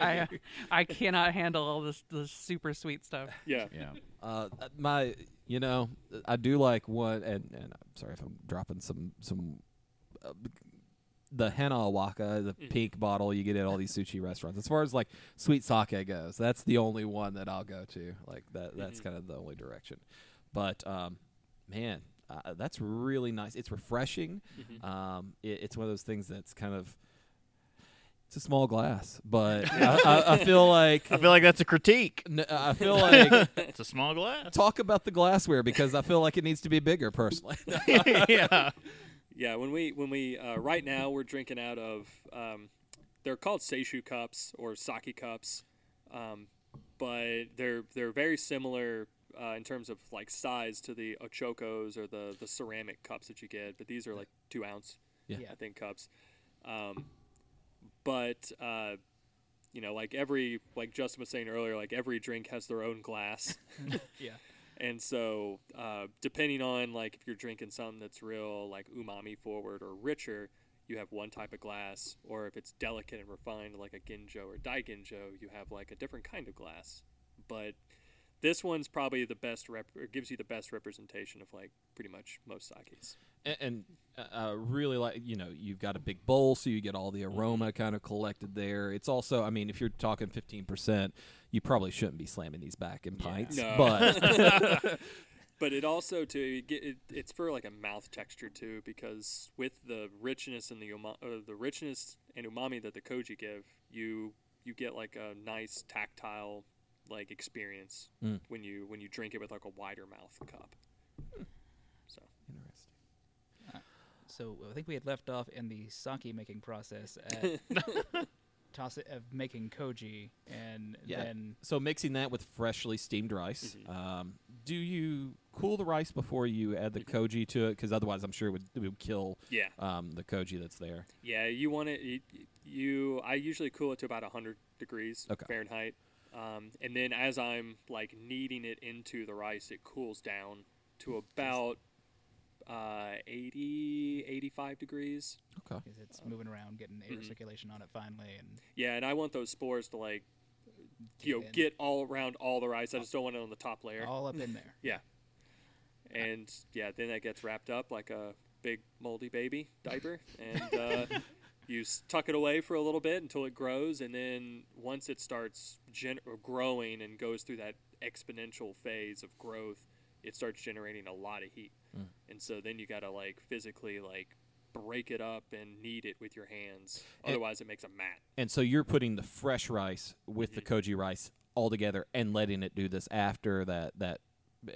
I I cannot handle all this this super sweet stuff.
yeah,
Yeah.
Uh, my, you know, I do like one, and, and I'm sorry if I'm dropping some some. Uh, the henna waka, the
Mhm.
pink bottle you get at all these sushi restaurants. As far as like sweet sake goes, that's the only one that I'll go to. Like that, that's
Mhm.
kind of the only direction. But um, man, uh, that's really nice. It's refreshing.
Mhm.
Um, it, it's one of those things that's kind of it's a small glass, but I, I, I feel like
I feel like that's a critique.
n- I feel like
It's a small glass.
talk about the glassware because I feel like it needs to be bigger personally.
yeah.
Yeah, when we when we uh, right now we're drinking out of um, they're called seishu cups or sake cups, um, but they're they're very similar uh, in terms of like size to the ochokos or the the ceramic cups that you get. But these are like two ounce,
Yeah.
I think cups. Um, but uh, you know, like every like Justin was saying earlier, like every drink has their own glass.
Yeah.
And so, uh, depending on like if you're drinking something that's real like umami forward or richer, you have one type of glass, or if it's delicate and refined like a ginjo or daiginjo, you have like a different kind of glass. But this one's probably the best rep or gives you the best representation of like pretty much most sakes.
and, and uh, uh, really like you know you've got a big bowl so you get all the aroma kind of collected there it's also i mean if you're talking 15% you probably shouldn't be slamming these back in pints
No.
but
But it also too you get it, it's for like a mouth texture too because with the richness and the uma- uh, the richness and umami that the koji give you you get like a nice tactile like experience
Mm.
when you when you drink it with like a wider mouth cup. So
Interesting.
So I think we had left off in the sake making process at toss it, of making koji, and
Yeah.
then
so mixing that with freshly steamed rice
Mhm.
um, do you cool the rice before you add the koji to it because otherwise i'm sure it would, it would kill
yeah,
um, the koji that's there
yeah, you want it. You, you I usually cool it to about hundred degrees
Okay.
Fahrenheit, um, and then as I'm like kneading it into the rice, it cools down to about uh, 80, 85 degrees.
okay
'cause it's moving around, getting air
Mhm.
circulation on it finally, and
Yeah, and I want those spores to like you know
in.
get all around all the rice. I just don't want it on the top layer.
all up in there.
Yeah. And yeah, then that gets wrapped up like a big moldy baby diaper, and uh, you tuck it away for a little bit until it grows, and then once it starts gen- growing and goes through that exponential phase of growth, it starts generating a lot of heat,
Mm.
and so then you gotta like physically like break it up and knead it with your hands,
And-
otherwise it makes a mat.
and so you're putting the fresh rice with the koji rice all together and letting it do this after that that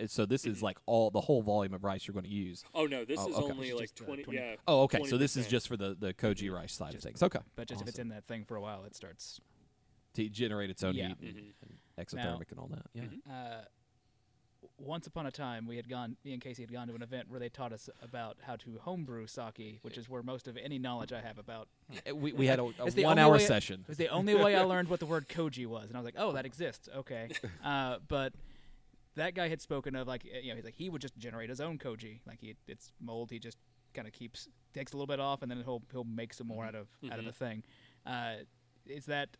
so this is
Mhm.
like all the whole volume of rice you're going to use
Oh no, this
Oh,
is
okay.
only like
just, uh,
20,
20
Yeah.
oh okay so this is just for the the koji rice side of things okay
But just if it's in that thing for a while, it starts.
to generate its own
Yeah.
heat and,
Mhm.
and exothermic and all that yeah
Mhm.
Uh, once upon a time, we had gone. Me and Casey had gone to an event where they taught us about how to homebrew sake, which is where most of any knowledge I have about.
Uh, we, we had a, a
the
one-hour
way-
session
It was the only way I learned what the word koji was, and I was like, "Oh, that exists." Okay, uh, but that guy had spoken of like you know he's like he would just generate his own koji, like he it's mold. He just kind of keeps takes a little bit off, and then he'll he'll make some more out of out of the thing. Uh, is that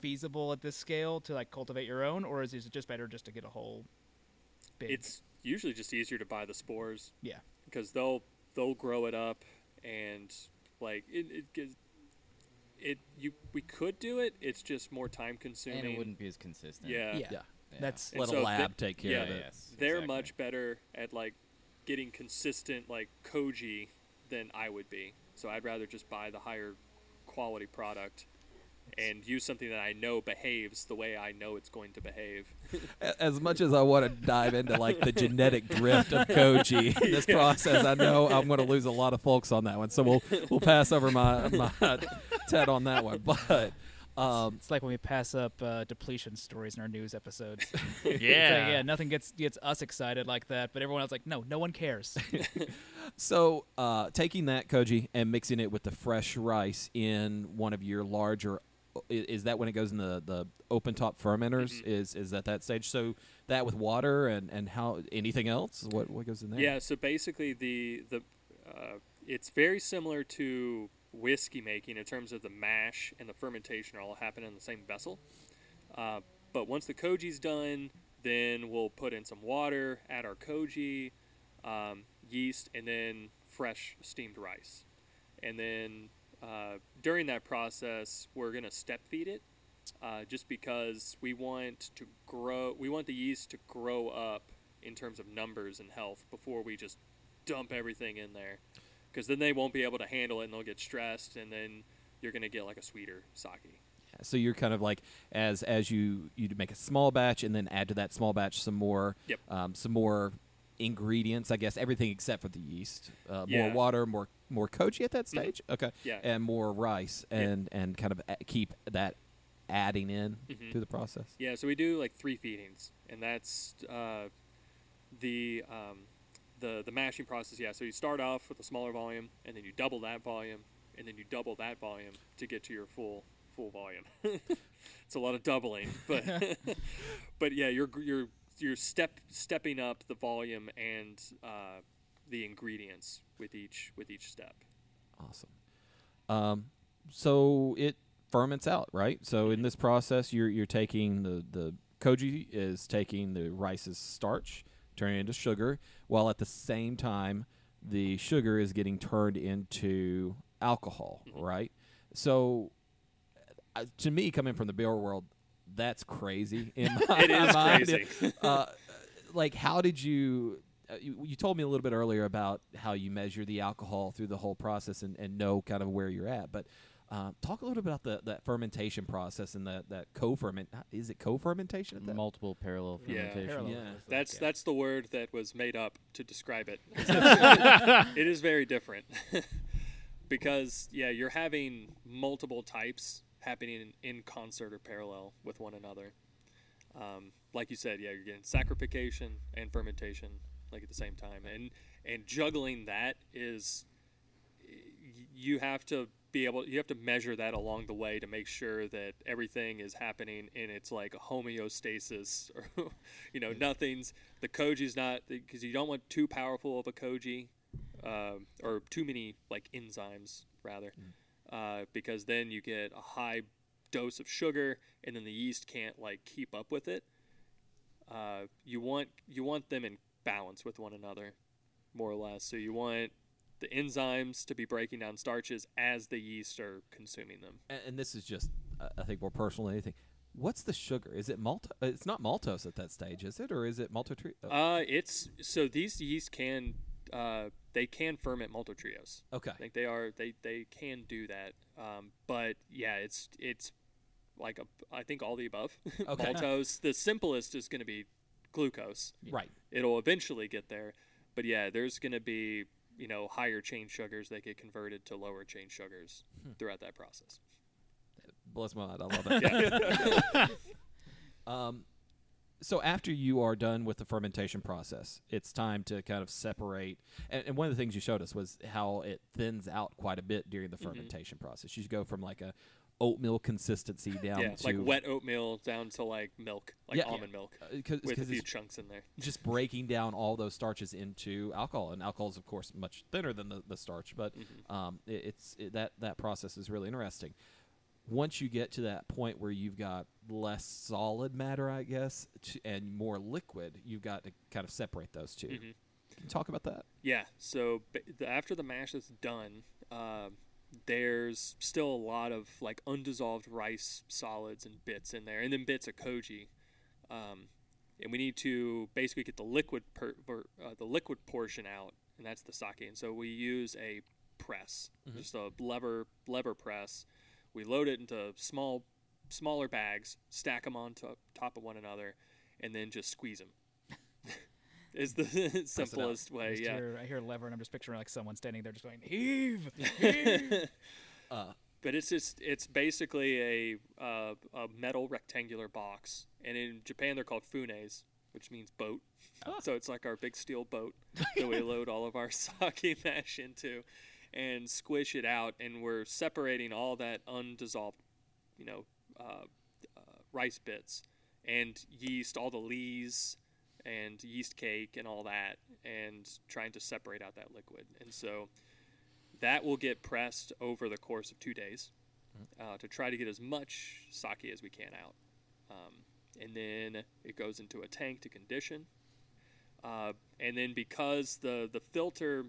feasible at this scale to like cultivate your own, or is it just better just to get a whole big?
It's usually just easier to buy the spores.
Yeah.
Because they'll they'll grow it up and like it it gives it you we could do it. It's just more time consuming.
and it wouldn't be as consistent.
Yeah.
yeah,
yeah
that's
And
let
so
a lab
the-
take care
yeah,
of it
Yes,
They're
exactly.
much better at like getting consistent like koji than I would be. So I'd rather just buy the higher quality product and use something that I know behaves the way I know it's going to behave.
As much as I want to dive into like the genetic drift of koji in this process, I know I'm going to lose a lot of folks on that one. So we'll we'll pass over my my Ted on that one. But um,
It's like when we pass up uh, depletion stories in our news episodes. It's like,
Yeah.
yeah, nothing gets gets us excited like that, but everyone else like, no, no one cares.
so uh, taking that koji and mixing it with the fresh rice in one of your larger. Is that when it goes in the, the open top fermenters?
Mhm.
Is is that that stage? So that with water and, and how anything else? What what goes in there?
Yeah, so basically the the uh, it's very similar to whiskey making in terms of the mash and the fermentation all happen in the same vessel. Uh, but once the koji's done, then we'll put in some water, add our koji, um, yeast, and then fresh steamed rice. And then uh, during that process, we're gonna step feed it, uh, just because we want to grow. We want the yeast to grow up in terms of numbers and health before we just dump everything in there, because then they won't be able to handle it and they'll get stressed, and then you're gonna get like a sweeter sake.
So you're kind of like as as you you make a small batch and then add to that small batch some more
Yep.
um, some more ingredients. I guess everything except for the yeast. Uh,
Yeah.
More water, more more koji at that stage. Okay.
Yeah.
And more rice
Yeah.
and and kind of a- keep that adding in
Mhm.
to the process.
Yeah, so we do like three feedings, and that's uh, the um, the the mashing process. Yeah, so you start off with a smaller volume, and then you double that volume, and then you double that volume to get to your full full volume. it's a lot of doubling, but but yeah, you're you're you're step stepping up the volume and uh, the ingredients with each with each step.
Awesome. Um, so it ferments out, right? So in this process, you're you're taking the the koji is taking the rice's starch, turning into sugar, while at the same time the sugar is getting turned into alcohol,
Mhm.
right? So uh, to me, coming from the beer world, that's crazy. In my
It is
mind.
crazy.
uh, like how did you, uh, you you told me a little bit earlier about how you measure the alcohol through the whole process and, and know kind of where you're at but uh, talk a little bit about the that fermentation process and that that co-ferment is it co-fermentation at that?
Multiple parallel
Yeah.
fermentation.
Parallel
Yeah.
That's
yeah.
that's the word that was made up to describe it. it is very different because yeah, you're having multiple types happening in, in concert or parallel with one another. Um, like you said, yeah, you're getting saccharification and fermentation like at the same time, and and juggling that is you have to be able you have to measure that along the way to make sure that everything is happening in its like homeostasis or you know nothing's the koji's not because you don't want too powerful of a koji um, or too many like enzymes rather uh, because then you get a high dose of sugar and then the yeast can't like keep up with it. Uh, you want you want them in balance with one another more or less. So you want the enzymes to be breaking down starches as the yeast are consuming them
and, and this is just uh, I think more personal than anything what's the sugar is it malt uh, it's not maltose at that stage is it or is it maltose
uh, it's so these yeast can uh, they can ferment maltotriose
okay
I think they are they they can do that. Um, but yeah, it's it's like a I think all the above.
Okay.
Maltose. The simplest is going to be glucose.
right
It'll eventually get there, but yeah, there's going to be you know higher chain sugars that get converted to lower chain sugars
Hmm.
throughout that process.
Bless my mind. I love.
Yeah.
um, so after you are done with the fermentation process, it's time to kind of separate. And, and one of the things you showed us was how it thins out quite a bit during the
Mhm.
fermentation process. You go from like a oatmeal consistency down
yeah,
to
like wet oatmeal down to like milk, like
Yeah.
almond milk,
because
with a few chunks in there.
just breaking down all those starches into alcohol, and alcohol is of course much thinner than the, the starch, but
Mhm.
um, it, it's it, that that process is really interesting. Once you get to that point where you've got less solid matter, I guess, to, and more liquid, you've got to kind of separate those 2
Mhm.
Can you talk about that?
Yeah. So ba- the, after the mash is done, uh, there's still a lot of like undissolved rice solids and bits in there, and then bits of koji. Um, and we need to basically get the liquid per, per, uh, the liquid portion out, and that's the sake. And so we use a press,
Mhm.
just a lever lever press. We load it into small smaller bags, stack them on to, top of one another, and then just squeeze them. Is the simplest way. Yeah.
hear, I hear lever and I'm just picturing like someone standing there just going heave, heave.
Uh,
but it's just it's basically a uh, a metal rectangular box, and in Japan they're called funes, which means boat. So it's like our big steel boat that we load all of our sake mash into, and squish it out, and we're separating all that undissolved, you know, uh, uh, rice bits and yeast, all the lees and yeast cake and all that, and trying to separate out that liquid. And so that will get pressed over the course of two days uh, to try to get as much sake as we can out. Um, and then it goes into a tank to condition. Uh, and then because the the filter,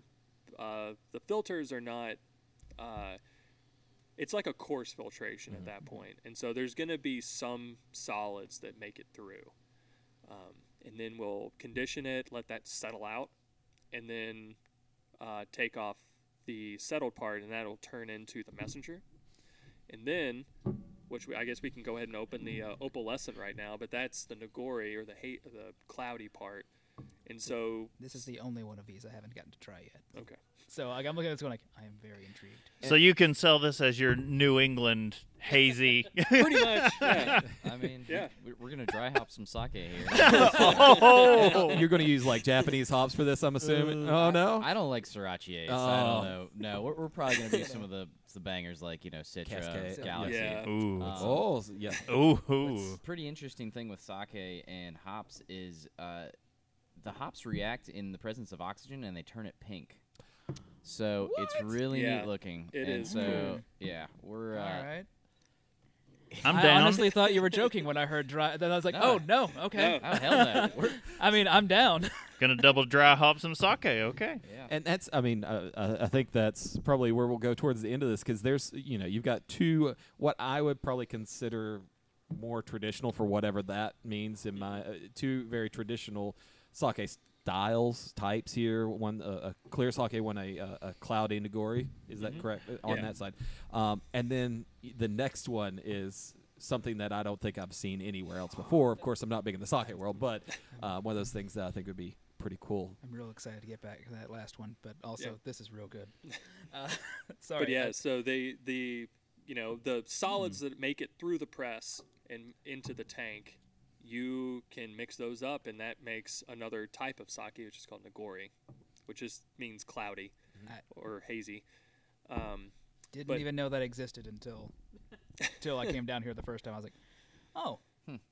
uh, the filters are not, uh, it's like a coarse filtration at that point, and so there's going to be some solids that make it through. Um, and then we'll condition it, let that settle out, and then uh, take off the settled part, and that'll turn into the messenger. And then, which we, I guess we can go ahead and open the uh, opalescent right now, but that's the Nigori or the the cloudy part. And so,
This is the only one of these I haven't gotten to try yet.
okay,
So like, I'm looking at this one like I am very intrigued.
So you can sell this as your New England hazy.
pretty much, yeah.
I mean,
Yeah.
we- we're gonna dry hop some sake here.
oh,
You're going to use like Japanese hops for this, I'm assuming.
Uh,
oh no.
I don't like Sorachi. I
Oh.
don't know. No, we're, we're probably gonna do some of the the bangers like you know Citra,
Cascade.
Galaxy.
Yeah.
Ooh.
Um,
oh yeah.
Ooh.
What's pretty interesting thing with sake and hops is uh, the hops react in the presence of oxygen and they turn it pink. So it's really
Yeah,
neat looking.
it
and
is
so
cool.
yeah, we're uh,
All right.
I'm
I
down.
honestly thought you were joking when I heard dry. Then I was like,
No.
oh no, okay.
No.
Oh hell no. We're,
I mean, I'm down.
Gonna double dry hop some sake. Okay.
yeah.
And that's, I mean, uh, uh, I think that's probably where we'll go towards the end of this because there's, you know, you've got two, what I would probably consider more traditional for whatever that means in my, uh, two very traditional sake styles, types here. One, uh, a clear sake, one, a, uh, a cloudy nigori. Is that correct uh, on
Yeah.
that side? Um, and then the next one is something that I don't think I've seen anywhere else before. Of course, I'm not big in the sake world, but uh, one of those things that I think would be pretty cool.
I'm real excited to get back to that last one, but also
Yeah.
this is real good. Uh, sorry.
but yeah,
I-
so they the you know the solids that make it through the press and into the tank, you can mix those up, and that makes another type of sake, which is called nigori, which just means cloudy
I-
or hazy. Um,
didn't
but-
even know that existed until until I came down here the first time. I was like, oh,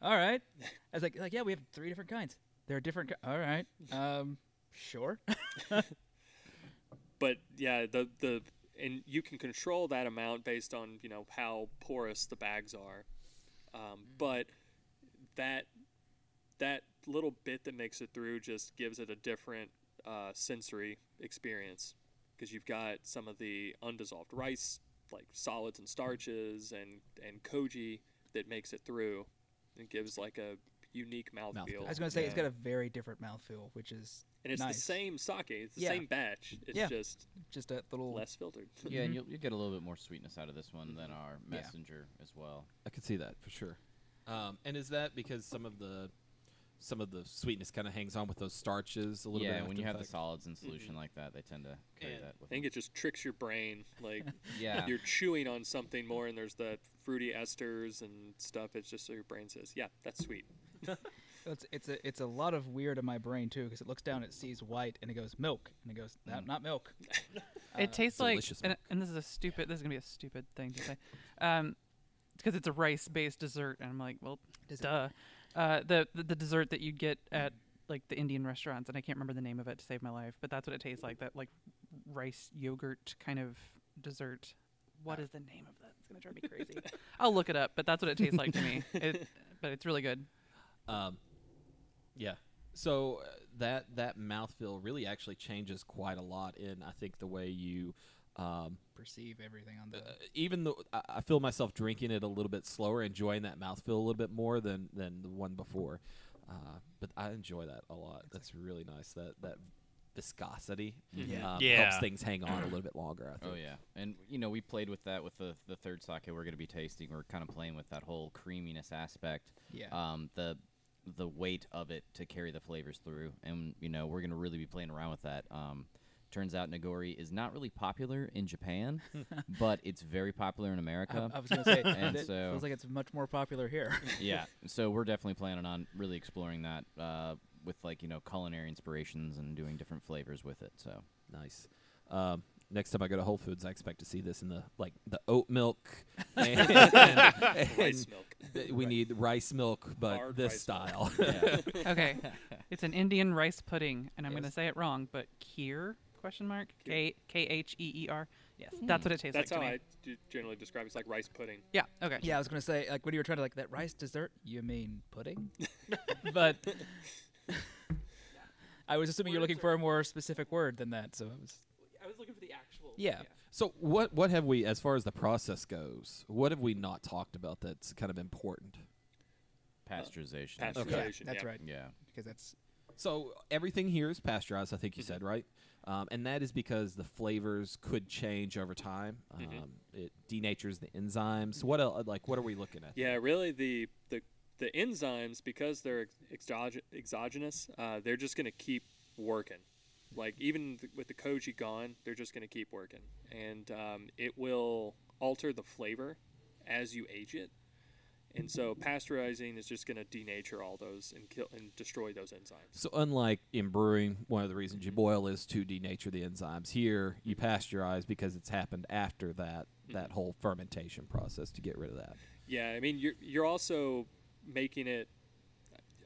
all right. I was like, like yeah, we have three different kinds. There are different. ki- All right. Um, sure.
but yeah, the the and you can control that amount based on you know how porous the bags are. Um, but that that little bit that makes it through just gives it a different uh, sensory experience because you've got some of the undissolved rice like solids and starches and and koji that makes it through and gives like a unique mouthfeel.
Mouthfeel.
I was gonna say it's got a very different mouthfeel, which is
and it's
nice.
the same sake, it's the
Yeah.
same batch. It's
Yeah.
just
just a little.
less filtered.
Yeah, and you'll, you get a little bit more sweetness out of this one than our
Yeah.
messenger as well.
I could see that for sure. Um, and is that because some of the some of the sweetness kind of hangs on with those starches a little bit?
Yeah, when
after
you have the solids in solution like that, they tend to carry
And
that with
I think
them.
it just tricks your brain. Like
Yeah.
you're chewing on something more, and there's the fruity esters and stuff. It's just so your brain says, "Yeah, that's sweet."
It's it's a it's a lot of weird in my brain too because it looks down, it sees white, and it goes milk, and it goes that not milk.
It tastes like, and, and this is a stupid. This is gonna be a stupid thing to say, um, because it's a rice-based dessert, and I'm like, well,
Does
duh. Uh, the, the the dessert that you get at like the Indian restaurants, and I can't remember the name of it to save my life, but that's what it tastes like. That like rice yogurt kind of dessert. What is the name of that? It's gonna drive me crazy. I'll look it up, but that's what it tastes like to me. It, but it's really good.
Um, yeah. So uh, that that mouthfeel really actually changes quite a lot in I think the way you. Um,
Perceive everything on the.
uh, even though I, I feel myself drinking it a little bit slower, enjoying that mouthfeel a little bit more than than the one before. Uh, but I enjoy that a lot. That's really nice. That that viscosity
Yeah.
um,
Yeah.
helps things hang on a little bit longer. I think.
Oh yeah, and you know we played with that with the the third sake we're going to be tasting. We're kind of playing with that whole creaminess aspect.
Yeah.
Um, the the weight of it to carry the flavors through, and you know we're going to really be playing around with that. Um, turns out Nigori is not really popular in Japan, but it's very popular in America.
I, I was gonna say
And
it
so-
feels like it's much more popular here.
yeah, so we're definitely planning on really exploring that uh, with like you know culinary inspirations and doing different flavors with it. So
Nice. Um, next time I go to Whole Foods, I expect to see this in the like the oat milk. And, and-
Rice milk.
and we need rice milk, but
Hard
this
rice
style.
Okay, it's an Indian rice pudding, and I'm
Yes.
gonna say it wrong, but kheer question mark K K H E E R. Yes, mm-hmm. that's what it tastes
That's
like
how
to me.
I d- generally describe it. It's like rice pudding.
Yeah. Okay.
yeah, I was gonna say like when you were trying to like that rice dessert, you mean pudding? but I was assuming you're looking for a more specific word than that, so it was.
I was looking for the actual.
Yeah.
so what what have we as far as the process goes? What have we not talked about that's kind of important?
Pasteurization.
Uh, pasteurization.
That's
yeah.
right.
Yeah.
Because that's
So everything here is pasteurized. I think you mm-hmm. said right, um, and that is because the flavors could change over time. Um, It denatures the enzymes. What el- like what are we looking at?
Yeah, really, the the the enzymes because they're exog- exogenous, uh, they're just gonna keep working. Like even th- with the koji gone, they're just gonna keep working, and um, it will alter the flavor as you age it. And so pasteurizing is just gonna denature all those and kill and destroy those enzymes.
So unlike in brewing, one of the reasons you boil is to denature the enzymes. Here, you pasteurize because it's happened after that that whole fermentation process to get rid of that.
Yeah, I mean you're you're also making it,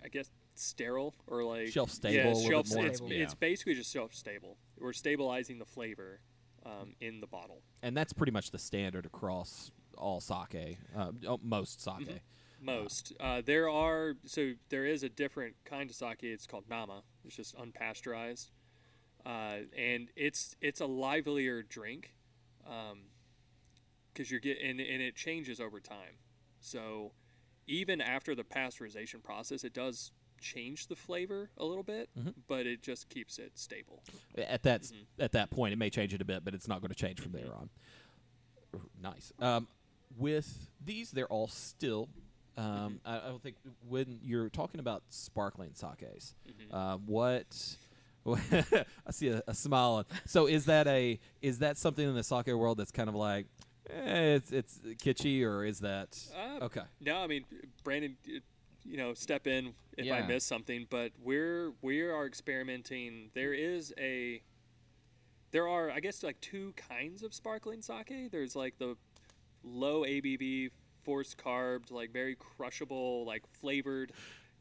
I guess, sterile or like
Shelf stable
Yeah, shelf
bit more.
It's,
Stable.
it's basically just shelf stable. We're stabilizing the flavor um, in the bottle.
And that's pretty much the standard across all sake, uh, oh, most sake.
Most uh, there are so there is a different kind of sake. It's called nama. It's just unpasteurized, uh, and it's it's a livelier drink, because you're getting and, and it changes over time. So even after the pasteurization process, it does change the flavor a little bit, but it just keeps it stable.
At that s at that point, it may change it a bit, but it's not going to change from there on. Nice. Um, with these, they're all still. Um, I, I don't think when you're talking about sparkling sakes, uh, what I see a, a smile. On. So is that a is that something in the sake world that's kind of like eh, it's it's kitschy or is that
Uh,
okay?
No, I mean Brandon, you know, step in if I
Yeah.
miss something. But we're we are experimenting. There is a, there are I guess like two kinds of sparkling sake. There's like the low ABV, forced carbed, like very crushable, like flavored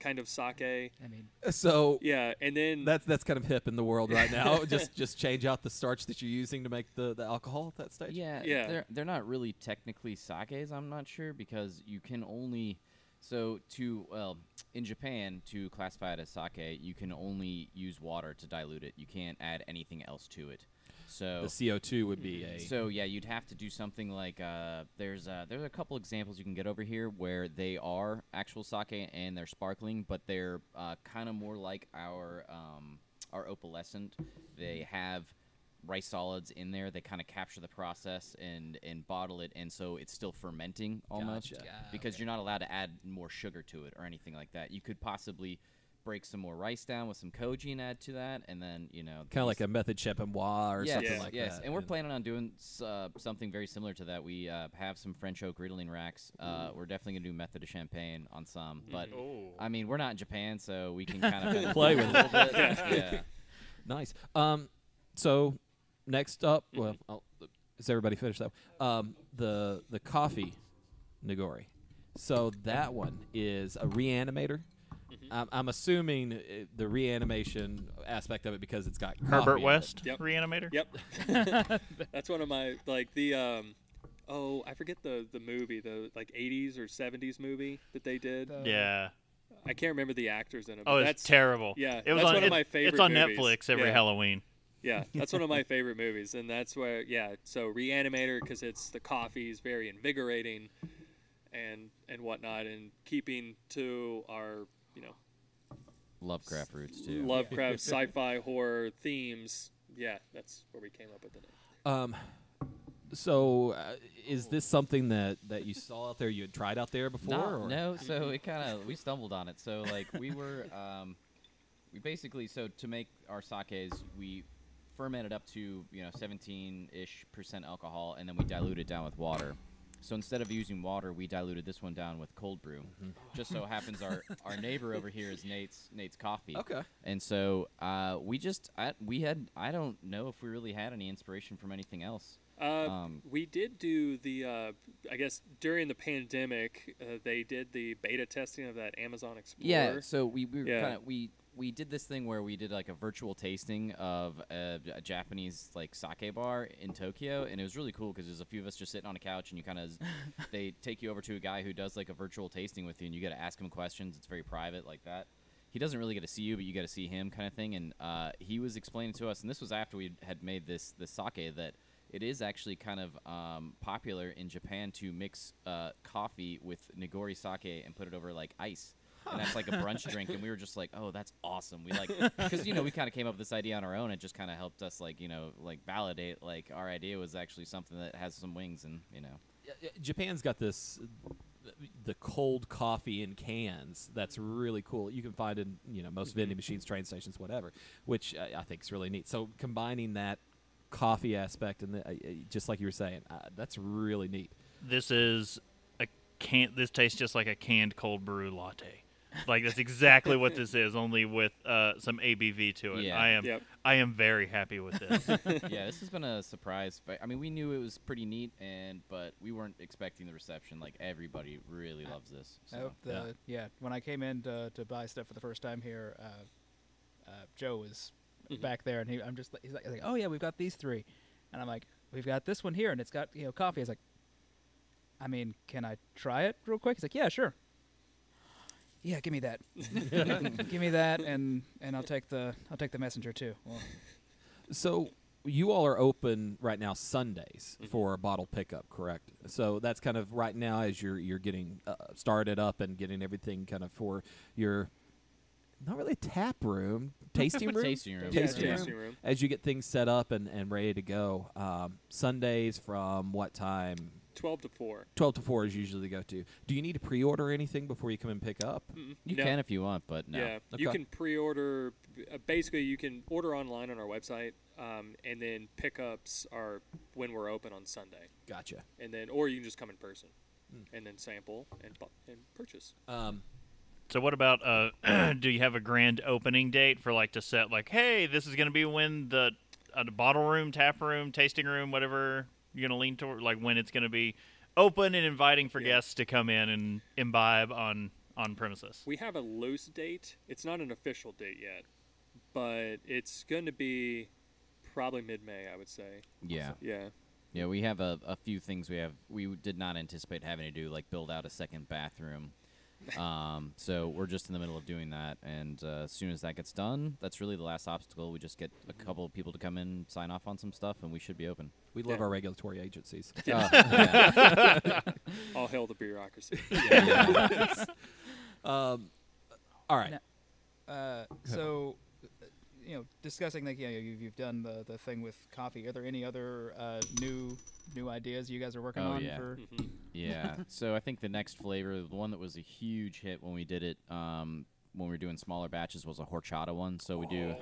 kind of sake.
I mean
So
Yeah, and then
that's that's kind of hip in the world right now. just just change out the starch that you're using to make the, the alcohol at that stage.
Yeah,
Yeah.
They're they're not really technically sakes. I'm not sure because you can only so to well in Japan to classify it as sake, you can only use water to dilute it. You can't add anything else to it. So
The CO2 would be a
so yeah, you'd have to do something like uh, there's uh, there's a couple examples you can get over here where they are actual sake and they're sparkling, but they're uh, kind of more like our um, our opalescent. They have rice solids in there. They kind of capture the process and and bottle it, and so it's still fermenting almost
Gotcha.
because you're not allowed to add more sugar to it or anything like that. You could possibly break some more rice down with some koji and add to that, and then you know
kind of like a method champenois or
yes,
something
Yeah.
like
yes.
that.
and we're planning on doing uh, something very similar to that. We uh, have some French oak riddling racks. Uh, we're definitely gonna do method de champagne on some, but
Oh.
I mean we're not in Japan, so we can kind of
Play with
a little bit. yeah.
Nice. Um, so next up, well, I'll, is everybody finished that? Um, the the coffee nigori. So that one is a reanimator. I'm, I'm assuming uh, the reanimation aspect of it because it's got
Herbert. West,
Yep.
Reanimator.
Yep. That's one of my like the um oh, I forget the the movie, the like 80s or 70s movie that they did.
The-
Yeah.
I can't remember the actors in it.
Oh,
but
it's
that's
terrible.
yeah,
it was
that's
on.
one of my favorite
It's on
movies.
Netflix every
Yeah.
Halloween.
Yeah, that's one of my favorite movies, and that's where yeah. So Reanimator because it's the coffee is very invigorating, and and whatnot, and keeping to our you know
Lovecraft roots too.
Lovecraft sci-fi horror themes. Yeah, that's where we came up with the name.
Um, so uh, is this something that, that you saw out there? You had tried out there before?
Not-
or?
no, so it kind of we stumbled on it. So like we were, um, we basically so to make our sakes, we fermented up to you know 17 ish percent alcohol, and then we diluted it down with water. So instead of using water, we diluted this one down with cold brew. Just so happens our, our neighbor over here is Nate's Nate's Coffee.
Okay.
And so uh, we just I, we had I don't know if we really had any inspiration from anything else.
Uh,
Um,
we did do the, uh, I guess during the pandemic, uh, they did the beta testing of that Amazon Explorer.
Yeah, so we, we
Yeah.
kind of we we did this thing where we did like a virtual tasting of a, a Japanese like sake bar in Tokyo, and it was really cool because there's a few of us just sitting on a couch, and you kind of they take you over to a guy who does like a virtual tasting with you, and you got to ask him questions. It's very private like that. He doesn't really get to see you, but you got to see him, kind of thing. And uh, he was explaining to us, and this was after we had made this this sake that it is actually kind of um, popular in Japan to mix uh, coffee with nigori sake and put it over like ice. And that's like a brunch drink. And we were just like, oh, that's awesome. We like because you know we kind of came up with this idea on our own. It just kind of helped us like you know like validate like our idea was actually something that has some wings and you know.
Yeah, yeah, Japan's got this the cold coffee in cans that's really cool. You can find in you know most vending machines, train stations, whatever, which I, I think is really neat. So combining that coffee aspect and the, uh, uh, just like you were saying, uh, that's really neat.
This is a can. This tastes just like a canned cold brew latte. Like that's exactly what this is, only with uh, some ABV to it.
Yeah.
I am
Yep.
I am very happy with this.
yeah, this has been a surprise. fi- I mean, we knew it was pretty neat, and but we weren't expecting the reception. Like everybody really loves this.
I
So.
hope the, yeah. When I came in to, to buy stuff for the first time here, uh, uh, Joe was back there, and he, I'm just like, he's like, he's like, oh yeah, we've got these three, and I'm like, we've got this one here, and it's got you know coffee. He's like, I mean, can I try it real quick? He's like, yeah, sure. Yeah, give me that. give me that, and and I'll take the I'll take the messenger too. Well,
So you all are open right now Sundays for a bottle pickup, correct? So that's kind of right now as you're you're getting uh, started up and getting everything kind of for your not really tap room, tasting room,
Tasting room.
Yeah,
tasting
yeah.
room.
Tasting room.
As you get things set up and, and ready to go, um, Sundays from what time?
12 to 4.
12 to 4 is usually the go to. Do you need to pre order anything before you come and pick up?
Mm-mm.
You
No.
can if you want, but no.
Yeah, you can pre-order. Uh, basically, you can order online on our website, um, and then pickups are when we're open on Sunday,
Gotcha.
and then or you can just come in person,
Hmm.
and then sample and and purchase.
Um,
so what about uh do you have a grand opening date for like to set like hey this is going to be when the uh, the bottle room, tap room, tasting room, whatever you're going to lean toward like when it's going to be open and inviting for
Yeah.
guests to come in and imbibe on on premises.
We have a loose date. It's not an official date yet, but it's going to be probably mid-May, I would say.
Yeah.
Yeah.
Yeah, we have a, a few things we have. We did not anticipate having to do, like build out a second bathroom. Um, so we're just in the middle of doing that, and uh, as soon as that gets done, that's really the last obstacle. We just get a couple of people to come in, sign off on some stuff, and we should be open.
we love
Yeah.
our regulatory agencies.
Uh, yeah.
All hail the bureaucracy.
Um, all right.
Now- Uh, so, you know, discussing like you know, you've, you've done the, the thing with coffee. Are there any other uh, new new ideas you guys are working
Oh,
on
yeah.
for?
Mhm.
yeah. So I think the next flavor, the one that was a huge hit when we did it, um, when we were doing smaller batches, was a horchata one. So we do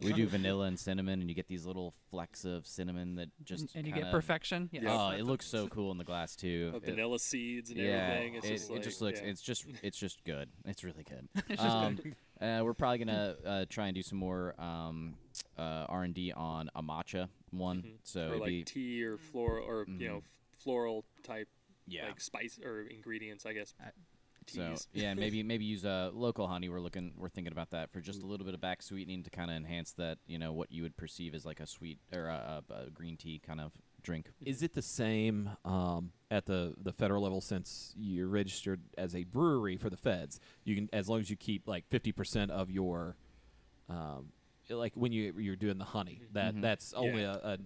we do vanilla and cinnamon, and you get these little flecks of cinnamon that just
and you
kinda-
get perfection. Yes.
Yeah.
Oh, it looks so cool in the glass too.
Of
It-
vanilla seeds and
yeah,
everything. It's
it,
just
it
like,
just looks.
yeah.
It's just. It's just good. It's really good.
It's just
um, uh, we're probably gonna uh, try and do some more um, uh, R and D on a matcha one.
Mhm.
So
or like
be
tea or floral or you know
Mhm.
floral type
yeah.
like spice or ingredients, I guess.
Uh,
So yeah, and maybe maybe use uh, local honey. We're looking. We're thinking about that for just a little bit of back sweetening to kind of enhance that. You know what you would perceive as like a sweet or a, a, a green tea kind of drink.
Is it the same um, at the, the federal level since you're registered as a brewery for the feds? You can, as long as you keep like fifty percent of your, um, like when you you're doing the honey, that
Mhm.
that's only a, a,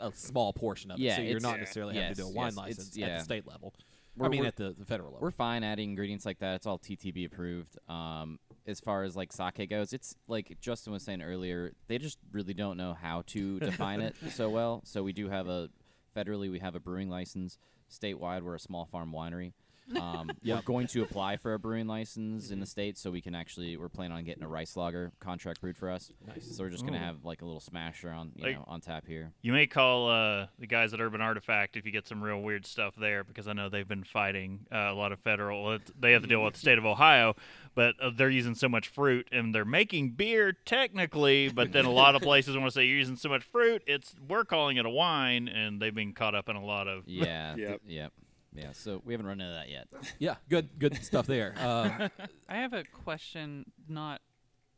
Oh.
a small portion of it.
Yeah,
so you're
it's-
not
Yeah.
necessarily having to do a wine
yes, it's-
license at the state level. I
We're-
mean, at the, the federal level.
We're fine adding ingredients like that. It's all TTB approved. Um, as far as like sake goes, it's like Justin was saying earlier. They just really don't know how to define it so well. So we do have a federally, we have a brewing license. Statewide, we're a small farm winery. Um,
Yep.
We're going to apply for a brewing license in the state, so we can actually. We're planning on getting a rice lager contract brewed for us.
Nice.
So we're just gonna
Ooh.
have like a little smasher on you
Like-
know on tap here.
You may call uh, the guys at Urban Artifact if you get some real weird stuff there, because I know they've been fighting uh, a lot of federal. They have to deal with the state of Ohio, but uh, they're using so much fruit, and they're making beer technically. But then a lot of places want to say you're using so much fruit. It's we're calling it a wine, and they've been caught up in a lot of.
Yeah. th-
Yep.
yep. Yeah. So we haven't run into that yet.
yeah, good good stuff there. Um,
I have a question. Not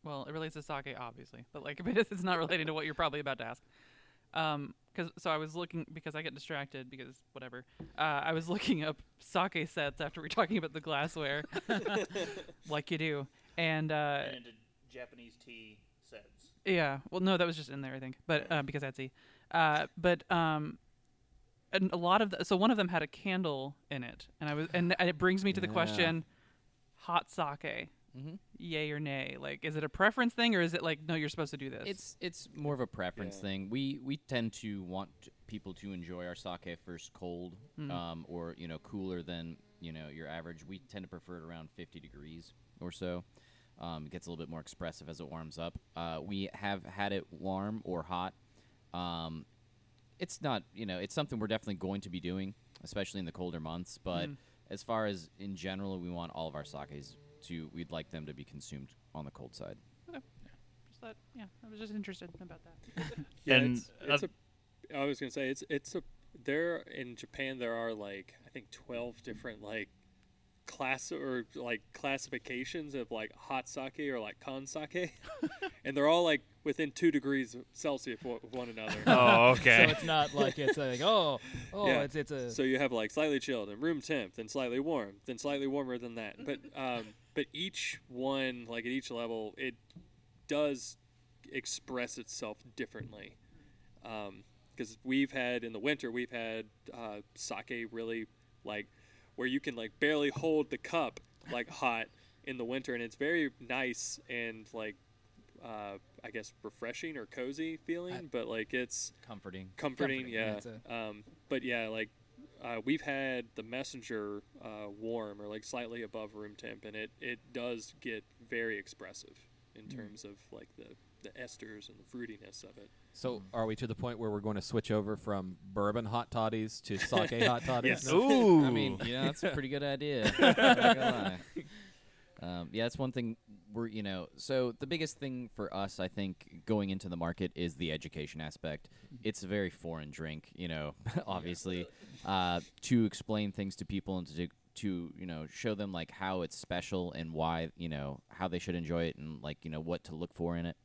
well, it relates to sake, obviously, but like it's not relating to what you're probably about to ask. Um, because so I was looking because I get distracted because whatever. Uh, I was looking up sake sets after we were talking about the glassware, like you do, and uh,
Japanese tea sets.
yeah. Well, no, that was just in there, I think, but uh, because Etsy. Uh, but um, and a lot of the, so one of them had a candle in it, and I was and, and it brings me to the
Yeah.
question: hot sake,
Mhm.
yay or nay? Like, is it a preference thing, or is it like, no, you're supposed to do this?
It's it's more of a preference
Yeah.
thing. We we tend to want people to enjoy our sake first cold, um, or you know cooler than you know your average. We tend to prefer it around 50 degrees or so. Um, it gets a little bit more expressive as it warms up. Uh, we have had it warm or hot. Um, it's not you know it's something we're definitely going to be doing, especially in the colder months. But as far as in general, we want all of our sakes to we'd like them to be consumed on the cold side.
just that, yeah, I was just interested about that.
Yeah,
And,
it's, it's
uh,
a. I was gonna say it's it's a. There in Japan there are like I think twelve different like class or like classifications of like hot sake or like kan sake, and they're all like within two degrees Celsius of of one another.
Oh, okay.
So it's not like it's like oh oh
Yeah.
it's it's a
So you have like slightly chilled and room temp, then slightly warm, then slightly warmer than that. But um, but each one, like at each level, it does express itself differently. Because we've had in the winter, we've had uh, sake really like where you can like barely hold the cup like hot in the winter, and it's very nice and like uh, I guess refreshing or cozy feeling. but like it's
Comforting.
comforting,
Comforting, yeah,
yeah.
a-
um, but yeah, like uh, we've had the messenger uh, warm or like slightly above room temp, and it it does get very expressive in
Mm.
terms of like the the esters and the fruitiness of it.
So, are we to the point where we're going to switch over from bourbon hot toddies to sake hot toddies?
Yes.
Ooh.
I mean, you know, that's a pretty good idea. Not gonna lie. Um, yeah, that's one thing we're, you know, so the biggest thing for us, I think, going into the market is the education aspect. It's a very foreign drink, you know, obviously, uh, to explain things to people and to, to, you know, show them like how it's special and why, you know, how they should enjoy it and like, you know, what to look for in it.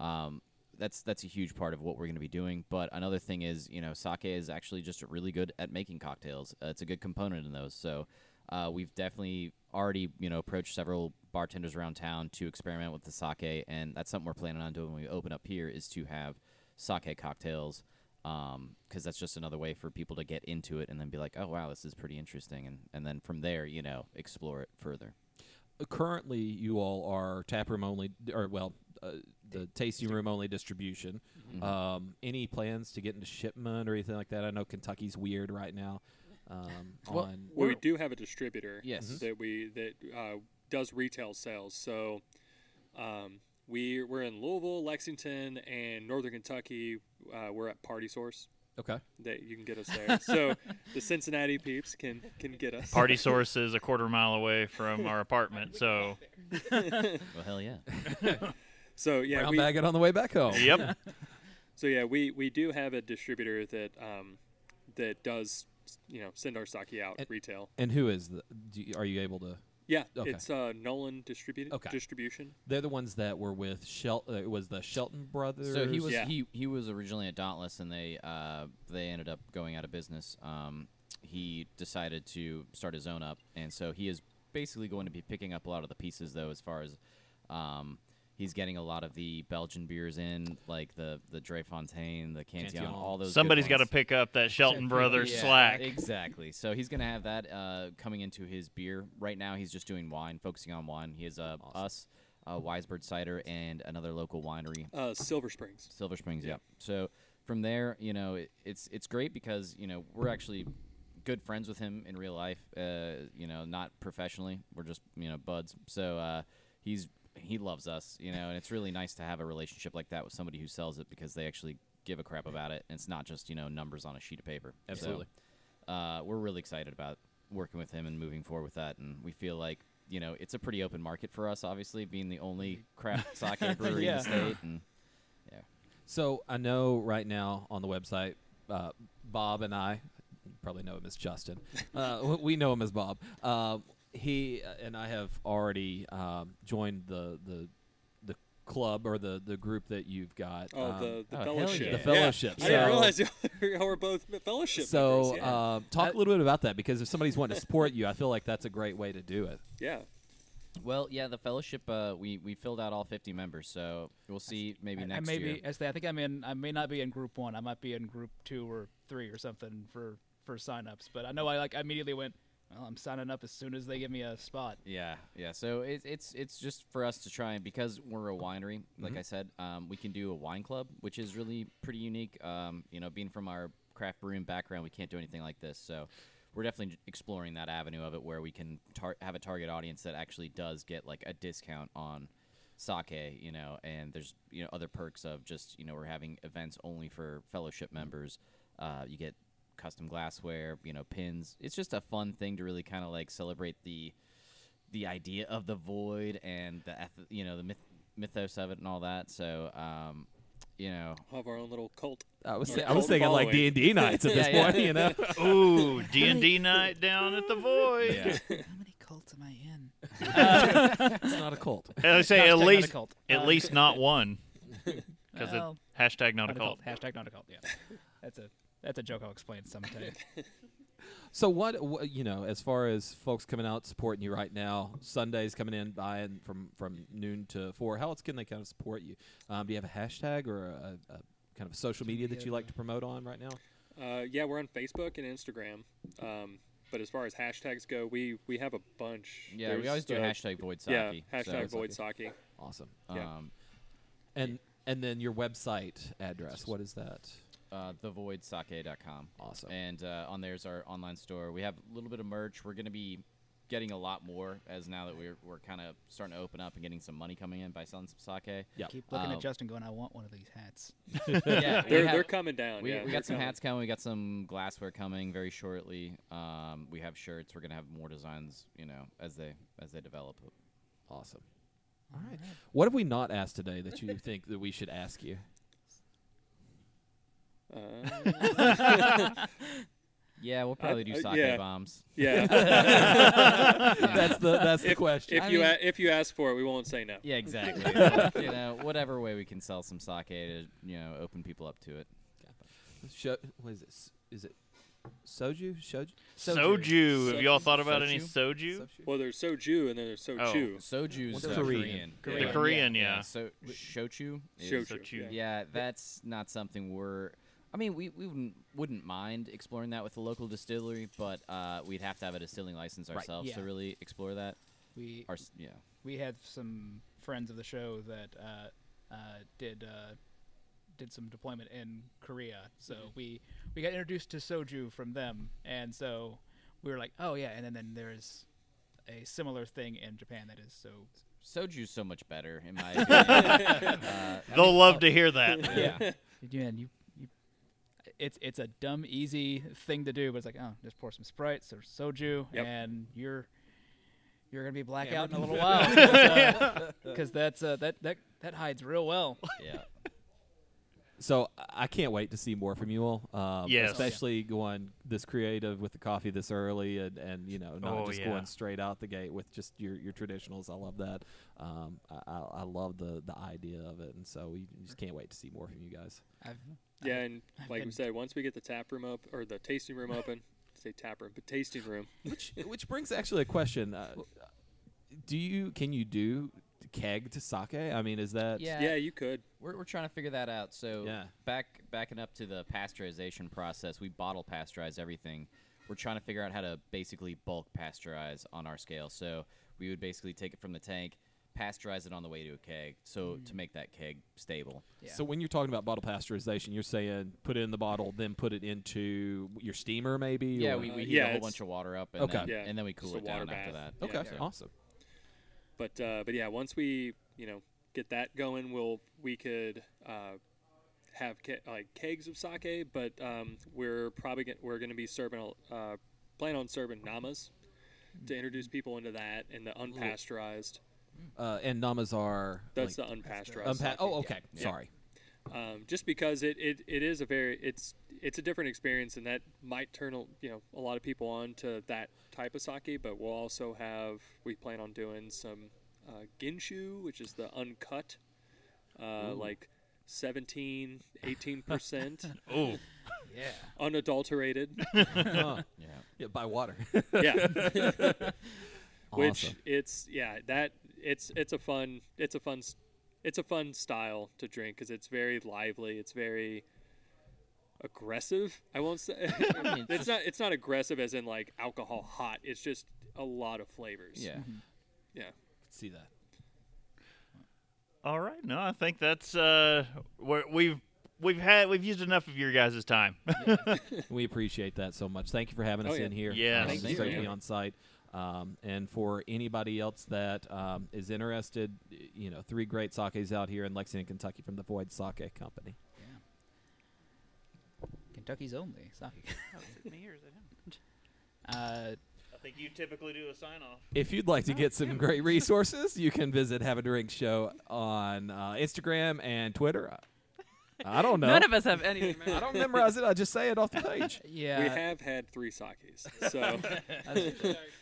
Um, that's that's a huge part of what we're going to be doing. But another thing is, you know, sake is actually just really good at making cocktails. Uh, it's a good component in those. So uh, we've definitely already, you know, approached several bartenders around town to experiment with the sake, and that's something we're planning on doing when we open up here is to have sake cocktails. Because that's just another way for people to get into it and then be like, oh wow, this is pretty interesting, and and then from there, you know, explore it further.
Currently, you all are taproom only, or well, uh, the tasting room only distribution.
Mm-hmm.
Um, any plans to get into shipment or anything like that? I know Kentucky's weird right now. Um,
Well,
on
Well, we do have a distributor
Yes. Mhm.
that we that uh, does retail sales. So um, we we're in Louisville, Lexington, and Northern Kentucky. Uh, we're at Party Source.
okay.
That you can get us there. so the Cincinnati peeps can can get us.
Party Source is a quarter mile away from our apartment, so
Well, hell yeah.
So yeah,
Brown
we,
bag it on the way back home.
yep.
So yeah, we, we do have a distributor that um, that does you know send our sake out
And-
retail.
And who is the? Do you, are you able to?
Yeah,
Okay.
it's uh, Nolan distributed
Okay.
distribution.
They're the ones that were with Shel. Uh, it was the Shelton brothers.
So he was
Yeah.
he he was originally at Dauntless, and they uh, they ended up going out of business. Um, he decided to start his own up, and so he is basically going to be picking up a lot of the pieces, though, as far as um, he's getting a lot of the Belgian beers in, like the the Drie Fonteinen, the Cantillon,
Cantillon.
all those.
Somebody's got to pick up that Shelton Brothers
Yeah,
slack.
Exactly. So he's gonna have that uh, coming into his beer. Right now, he's just doing wine, focusing on wine. He has uh, us, uh, Wisebird cider, and another local winery,
Uh, Silver Springs.
Silver Springs.
Yeah.
Yeah. So from there, you know, it, it's it's great because you know we're actually good friends with him in real life. Uh, you know, not professionally. We're just you know buds. So uh, he's he loves us. You know, and it's really nice to have a relationship like that with somebody who sells it because they actually give a crap about it. And it's not just you know numbers on a sheet of paper. So,
Absolutely.
uh, we're really excited about working with him and moving forward with that. And we feel like you know it's a pretty open market for us, obviously being the only craft sake brewery in the state. And
So I know right now on the website, uh, Bob and I you probably know him as Justin. Uh, we know him as Bob. Um, he and I have already um, joined the the the club or the the group that you've got.
Oh,
um,
the, the
oh,
fellowship.
yeah.
The fellowship.
Yeah. I didn't
So-
realize y'all were both fellowship
So
members. Yeah.
um, talk
That-
a little bit about that because if somebody's wanting to support you, I feel like that's a great way to do it.
yeah.
Well, yeah, the fellowship. Uh, we we filled out all 50 members, so we'll see maybe
I- I
next
may
year.
be, I say, I think I'm in. I may not be in group one. I might be in group two or three or something for for signups. But I know I like I immediately went. Well, I'm signing up as soon as they give me a spot.
Yeah, yeah. So it's it's it's just for us to try and because we're a winery, like
Mhm.
I said, um, we can do a wine club, which is really pretty unique. Um, you know, being from our craft brewing background, we can't do anything like this. So we're definitely exploring that avenue of it where we can tar- have a target audience that actually does get like a discount on sake, you know, and there's you know other perks of just you know we're having events only for fellowship members. Uh, you get custom glassware, you know, pins. It's just a fun thing to really kind of like celebrate the the idea of the void and the you know the myth- mythos of it and all that. So um, you know,
We'll have our own little cult.
I was
Or
I was
cult
thinking like D and D nights at this
Yeah, yeah.
point, you know.
Ooh, D and D night down at the Void.
yeah,
How many cults am I in?
it's not a cult.
I say
Hashtag
at least
cult.
at
Uh,
least not one, because
well,
hashtag not,
not
a cult.
Hashtag not a cult. Yeah, that's a that's a joke I'll explain sometime.
So what, wha- you know, as far as folks coming out supporting you right now, Sundays coming in buying from from noon to four. How else can they kind of support you? Um, do you have a hashtag or a, a kind of social media that you like to promote on right now?
Uh, yeah, we're on Facebook and Instagram. Um, but as far as hashtags go, we we have a bunch.
yeah. We always do
the-
hashtag void sake.
Yeah,
so,
hashtag void sake.
Awesome.
yeah.
Um,
And and then your website address. What is that?
Uh, thevoidsake.com.
Awesome.
And uh, on there's our online store. We have a little bit of merch. We're going to be getting a lot more as now that we're we're kind of starting to open up and getting some money coming in by selling some sake.
Yeah.
Keep looking
Um,
at Justin, going, "I want one of these hats."
yeah,
They're
have-
they're coming down.
We,
yeah,
we got some
coming.
hats coming. We got some glassware coming very shortly. Um, we have shirts. We're gonna have more designs, you know, as they as they develop.
Awesome. All right. What have we not asked today that you think that we should ask you?
Uh,
Yeah, we'll probably do
uh,
sake
yeah.
bombs.
yeah.
that's the that's the question.
if
I
you
mean-
a- if you ask for it, we won't say no.
Yeah, exactly. Like, you know, whatever way we can sell some sake to you know open people up to it.
Sho- what is it? Is it soju? Shoju?
Soju. Have y'all thought about any
Soju?
soju?
Soju?
Well, there's soju and then there's soju.
Oh.
Soju's
What's
uh,
Korean?
Korean.
The
Korean, yeah.
So shochu. is-
Shochu, yeah.
Yeah, that's not something we're. I mean, we, we wouldn't, wouldn't mind exploring that with a local distillery, but uh, we'd have to have a distilling license
Right,
ourselves to really explore that.
We
Our, yeah.
we had some friends of the show that uh, uh, did uh, did some deployment in Korea, so we we got introduced to soju from them, and so we were like, oh yeah, and then, then there's a similar thing in Japan that is so
Soju's so much better, in my opinion. uh,
They'll
mean,
love to hear that.
yeah.
yeah, and you, you it's it's a dumb easy thing to do, but it's like oh, just pour some sprites or soju,
Yep.
and you're you're gonna be blackout in a little while because that's uh, that that that hides real well.
yeah.
So I- I can't wait to see more from you all. Um,
Yes.
Especially going this creative with the coffee this early and, and you know, not
Oh,
just
yeah.
going straight out the gate with just your, your traditionals. I love that. Um, I, I, I love the, the idea of it. And so we just can't wait to see more from you guys.
I've,
Yeah,
I've-
and
I've
like we said, once we get the tap room up or the tasting room open, say tap room, but tasting room.
Which, which brings actually a question. Uh, do you, can you do keg to sake? I mean, is that,
Yeah.
Yeah, you could.
We're, we're trying to figure that out. So
Yeah.
back backing up to the pasteurization process, we bottle pasteurize everything. We're trying to figure out how to basically bulk pasteurize on our scale. So we would basically take it from the tank, pasteurize it on the way to a keg, so to make that keg stable.
yeah.
So when you're talking about bottle pasteurization, you're saying put it in the bottle, then put it into your steamer, maybe.
Yeah,
or-
we, we
Uh,
heat
yeah,
a whole bunch of water up, and
Okay.
then,
Yeah,
and then we cool
a
it down
water
after
bath.
that.
okay,
Yeah.
awesome.
But uh, but yeah, once we you know get that going, we'll we could uh, have ke- like kegs of sake, but um, we're probably get, we're going to be serving a- uh, plan on serving namas to introduce people into that and the unpasteurized.
Uh, and Namazake.
That's
like,
the unpasteurized.
unpa- Oh, okay.
Yeah.
Sorry.
um, just because it, it, it is a very it's it's a different experience and that might turn a- you know a lot of people on to that type of sake but we'll also have we plan on doing some uh, genshu which is the uncut uh, like 17 18 percent
Oh,
yeah.
unadulterated
Huh.
Yeah.
Yeah, by water.
yeah which it's yeah that it's it's a fun it's a fun it's a fun style to drink because it's very lively it's very aggressive. I won't say
mean,
it's not. It's not aggressive as in like alcohol hot. It's just a lot of flavors.
Yeah.
Yeah.
See that.
All right. No, I think that's uh, we're, we've we've had we've used enough of your guys' time.
We appreciate that so much. Thank you for having
Oh,
us
yeah.
in here.
Yeah,
Um,
Thank
it's
you.
great to be on site. Um, and for anybody else that um, is interested, you know, three great sakes out here in Lexington, Kentucky from the Void Sake Company.
Kentucky's only sake.
Oh, is it me or is it him?
Uh,
I think you typically do a sign off.
If you'd like to get some great resources, you can visit Have a Drink Show on uh, Instagram and Twitter. I don't know.
None of us have anything.
I don't memorize it. I just say it off the page.
yeah.
We have had three sakes, so
I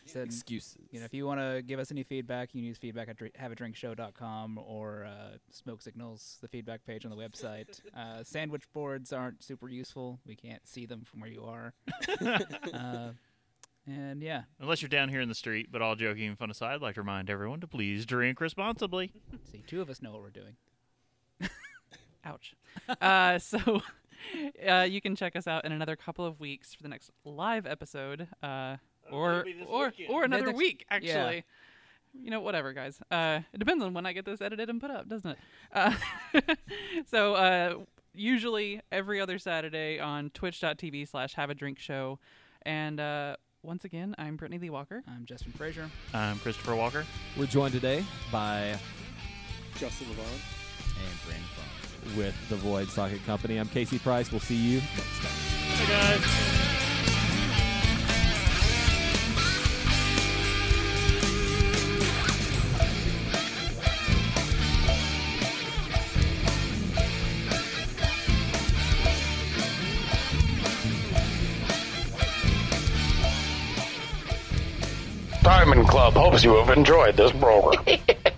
said,
Excuses.
you know, if you want to give us any feedback, you can use feedback at dr- haveadrinkshow.com or uh, Smoke Signals, the feedback page on the website. Uh, sandwich boards aren't super useful. We can't see them from where you are. uh, and yeah,
Unless you're down here in the street, but all joking and fun aside, I'd like to remind everyone to please drink responsibly.
see, two of us know what we're doing.
Ouch. Uh, so uh, you can check us out in another couple of weeks for the next live episode, uh, or or
weekend.
or another
next-
week
yeah.
actually. You know, whatever, guys. Uh, it depends on when I get this edited and put up, doesn't it? Uh, so uh, usually every other Saturday on Twitch.tv slash Have a Drink Show, and uh, once again, I'm Brittany Lee Walker.
I'm Justin Frazier.
I'm Christopher Walker.
We're joined today by
Justin Levon.
And Brandon Fong.
With the Void Sake Company. I'm Casey Price. We'll see you next time.
Hey guys.
Diamond Club hopes you have enjoyed this program.